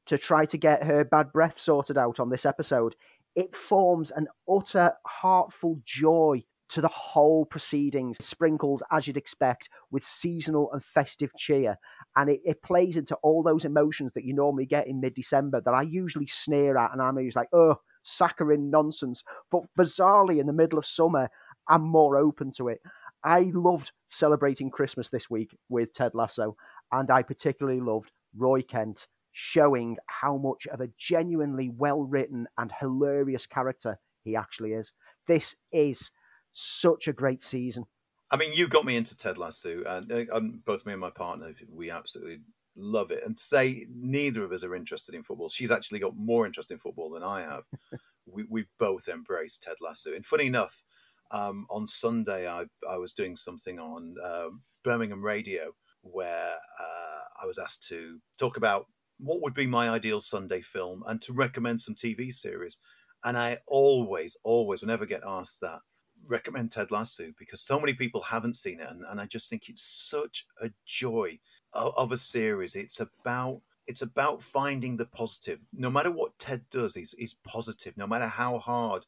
to try to get her bad breath sorted out on this episode, it forms an utter heartful joy to the whole proceedings, sprinkled as you'd expect with seasonal and festive cheer. And it, it plays into all those emotions that you normally get in mid December that I usually sneer at, and I'm always like, oh, saccharine nonsense. But bizarrely, in the middle of summer, I'm more open to it. I loved celebrating Christmas this week with Ted Lasso, and I particularly loved Roy Kent showing how much of a genuinely well written and hilarious character he actually is. This is such a great season. I mean, you got me into Ted Lasso, and uh, um, both me and my partner, we absolutely love it. And to say neither of us are interested in football, she's actually got more interest in football than I have. we we both embraced Ted Lasso. And funny enough, um, on Sunday I I was doing something on um, Birmingham radio where uh, I was asked to talk about what would be my ideal Sunday film and to recommend some TV series. And I always, always, whenever get asked that, recommend Ted Lasso because so many people haven't seen it, and, and I just think it's such a joy of, of a series. It's about it's about finding the positive. No matter what Ted does, he's he's positive. No matter how hard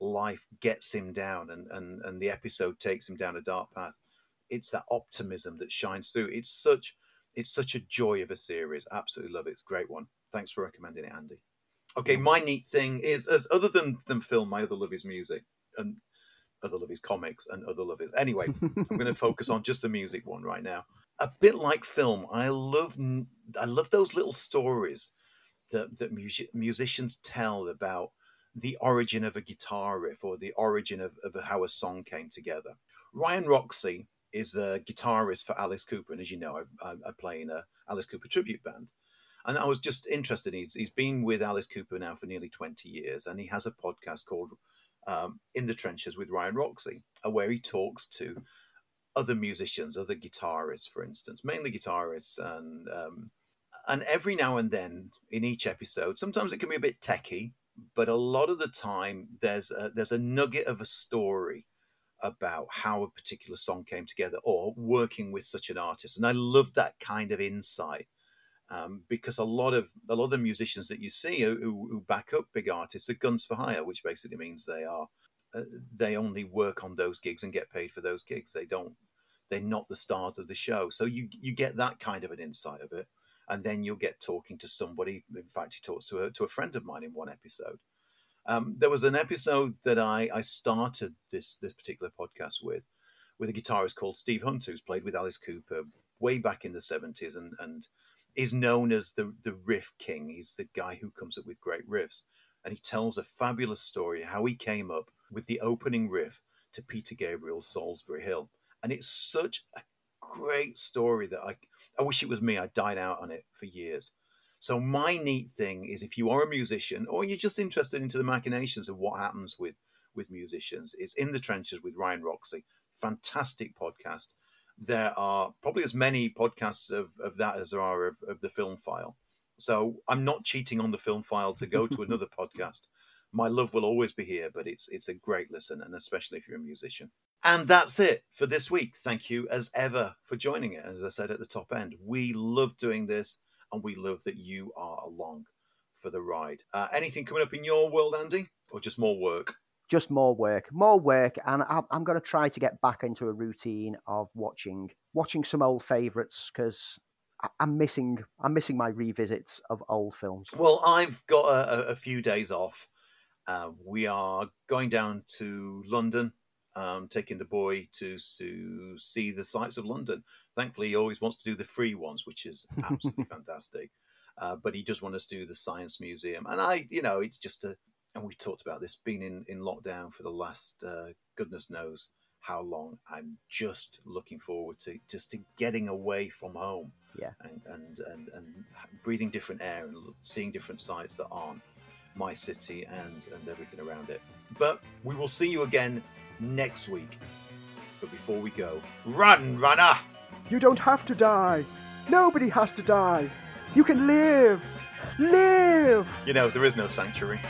life gets him down, and and and the episode takes him down a dark path, it's that optimism that shines through. It's such it's such a joy of a series. Absolutely love it. It's a great one. Thanks for recommending it, Andy. Okay, my neat thing is, as other than than film, my other love is music, and other love is comics, and other love is anyway. I'm going to focus on just the music one right now. A bit like film, I love I love those little stories that that music, musicians tell about the origin of a guitar riff or the origin of, of how a song came together. Ryan Roxie is a guitarist for Alice Cooper, and as you know, I, I, I play in a Alice Cooper tribute band. And I was just interested. He's, he's been with Alice Cooper now for nearly 20 years, and he has a podcast called um, In the Trenches with Ryan Roxie, uh, where he talks to other musicians, other guitarists, for instance, mainly guitarists, and um, and every now and then in each episode, sometimes it can be a bit techy, but a lot of the time there's a, there's a nugget of a story about how a particular song came together or working with such an artist, and I love that kind of insight. Um, because a lot of a lot of the musicians that you see who, who back up big artists are guns for hire, which basically means they are uh, they only work on those gigs and get paid for those gigs. They don't they're not the stars of the show. So you you get that kind of an insight of it, and then you'll get talking to somebody. In fact, he talks to a to a friend of mine in one episode. Um, there was an episode that I I started this this particular podcast with with a guitarist called Steve Hunter, who's played with Alice Cooper way back in the seventies and and is known as the the riff king. He's the guy who comes up with great riffs, and he tells a fabulous story how he came up with the opening riff to Peter Gabriel's Solsbury Hill, and it's such a great story that I I wish it was me. I died out on it for years. So my neat thing is if you are a musician or you're just interested into the machinations of what happens with with musicians, it's in the trenches with Ryan Roxie. Fantastic podcast there are probably as many podcasts of, of that as there are of, of the film file. So I'm not cheating on the film file to go to another podcast. My love will always be here, but it's it's a great listen, and especially if you're a musician. And that's it for this week. Thank you as ever for joining it. As I said at the top end, we love doing this, and we love that you are along for the ride. Uh, anything coming up in your world, Andy, or just more work? just more work, more work, and I'm going to try to get back into a routine of watching watching some old favourites because I'm missing I'm missing my revisits of old films. Well, I've got a, a few days off. Uh, we are going down to London, um, taking the boy to, to see the sights of London. Thankfully, he always wants to do the free ones, which is absolutely fantastic. Uh, but he does want us to do the Science Museum, and I, you know, it's just a and we've talked about this, being in, in lockdown for the last uh, goodness knows how long. I'm just looking forward to just to getting away from home, yeah, and and and, and breathing different air and seeing different sights that aren't my city and and everything around it. But we will see you again next week. But before we go, run, runner! You don't have to die. Nobody has to die. You can live. Live! You know, there is no sanctuary.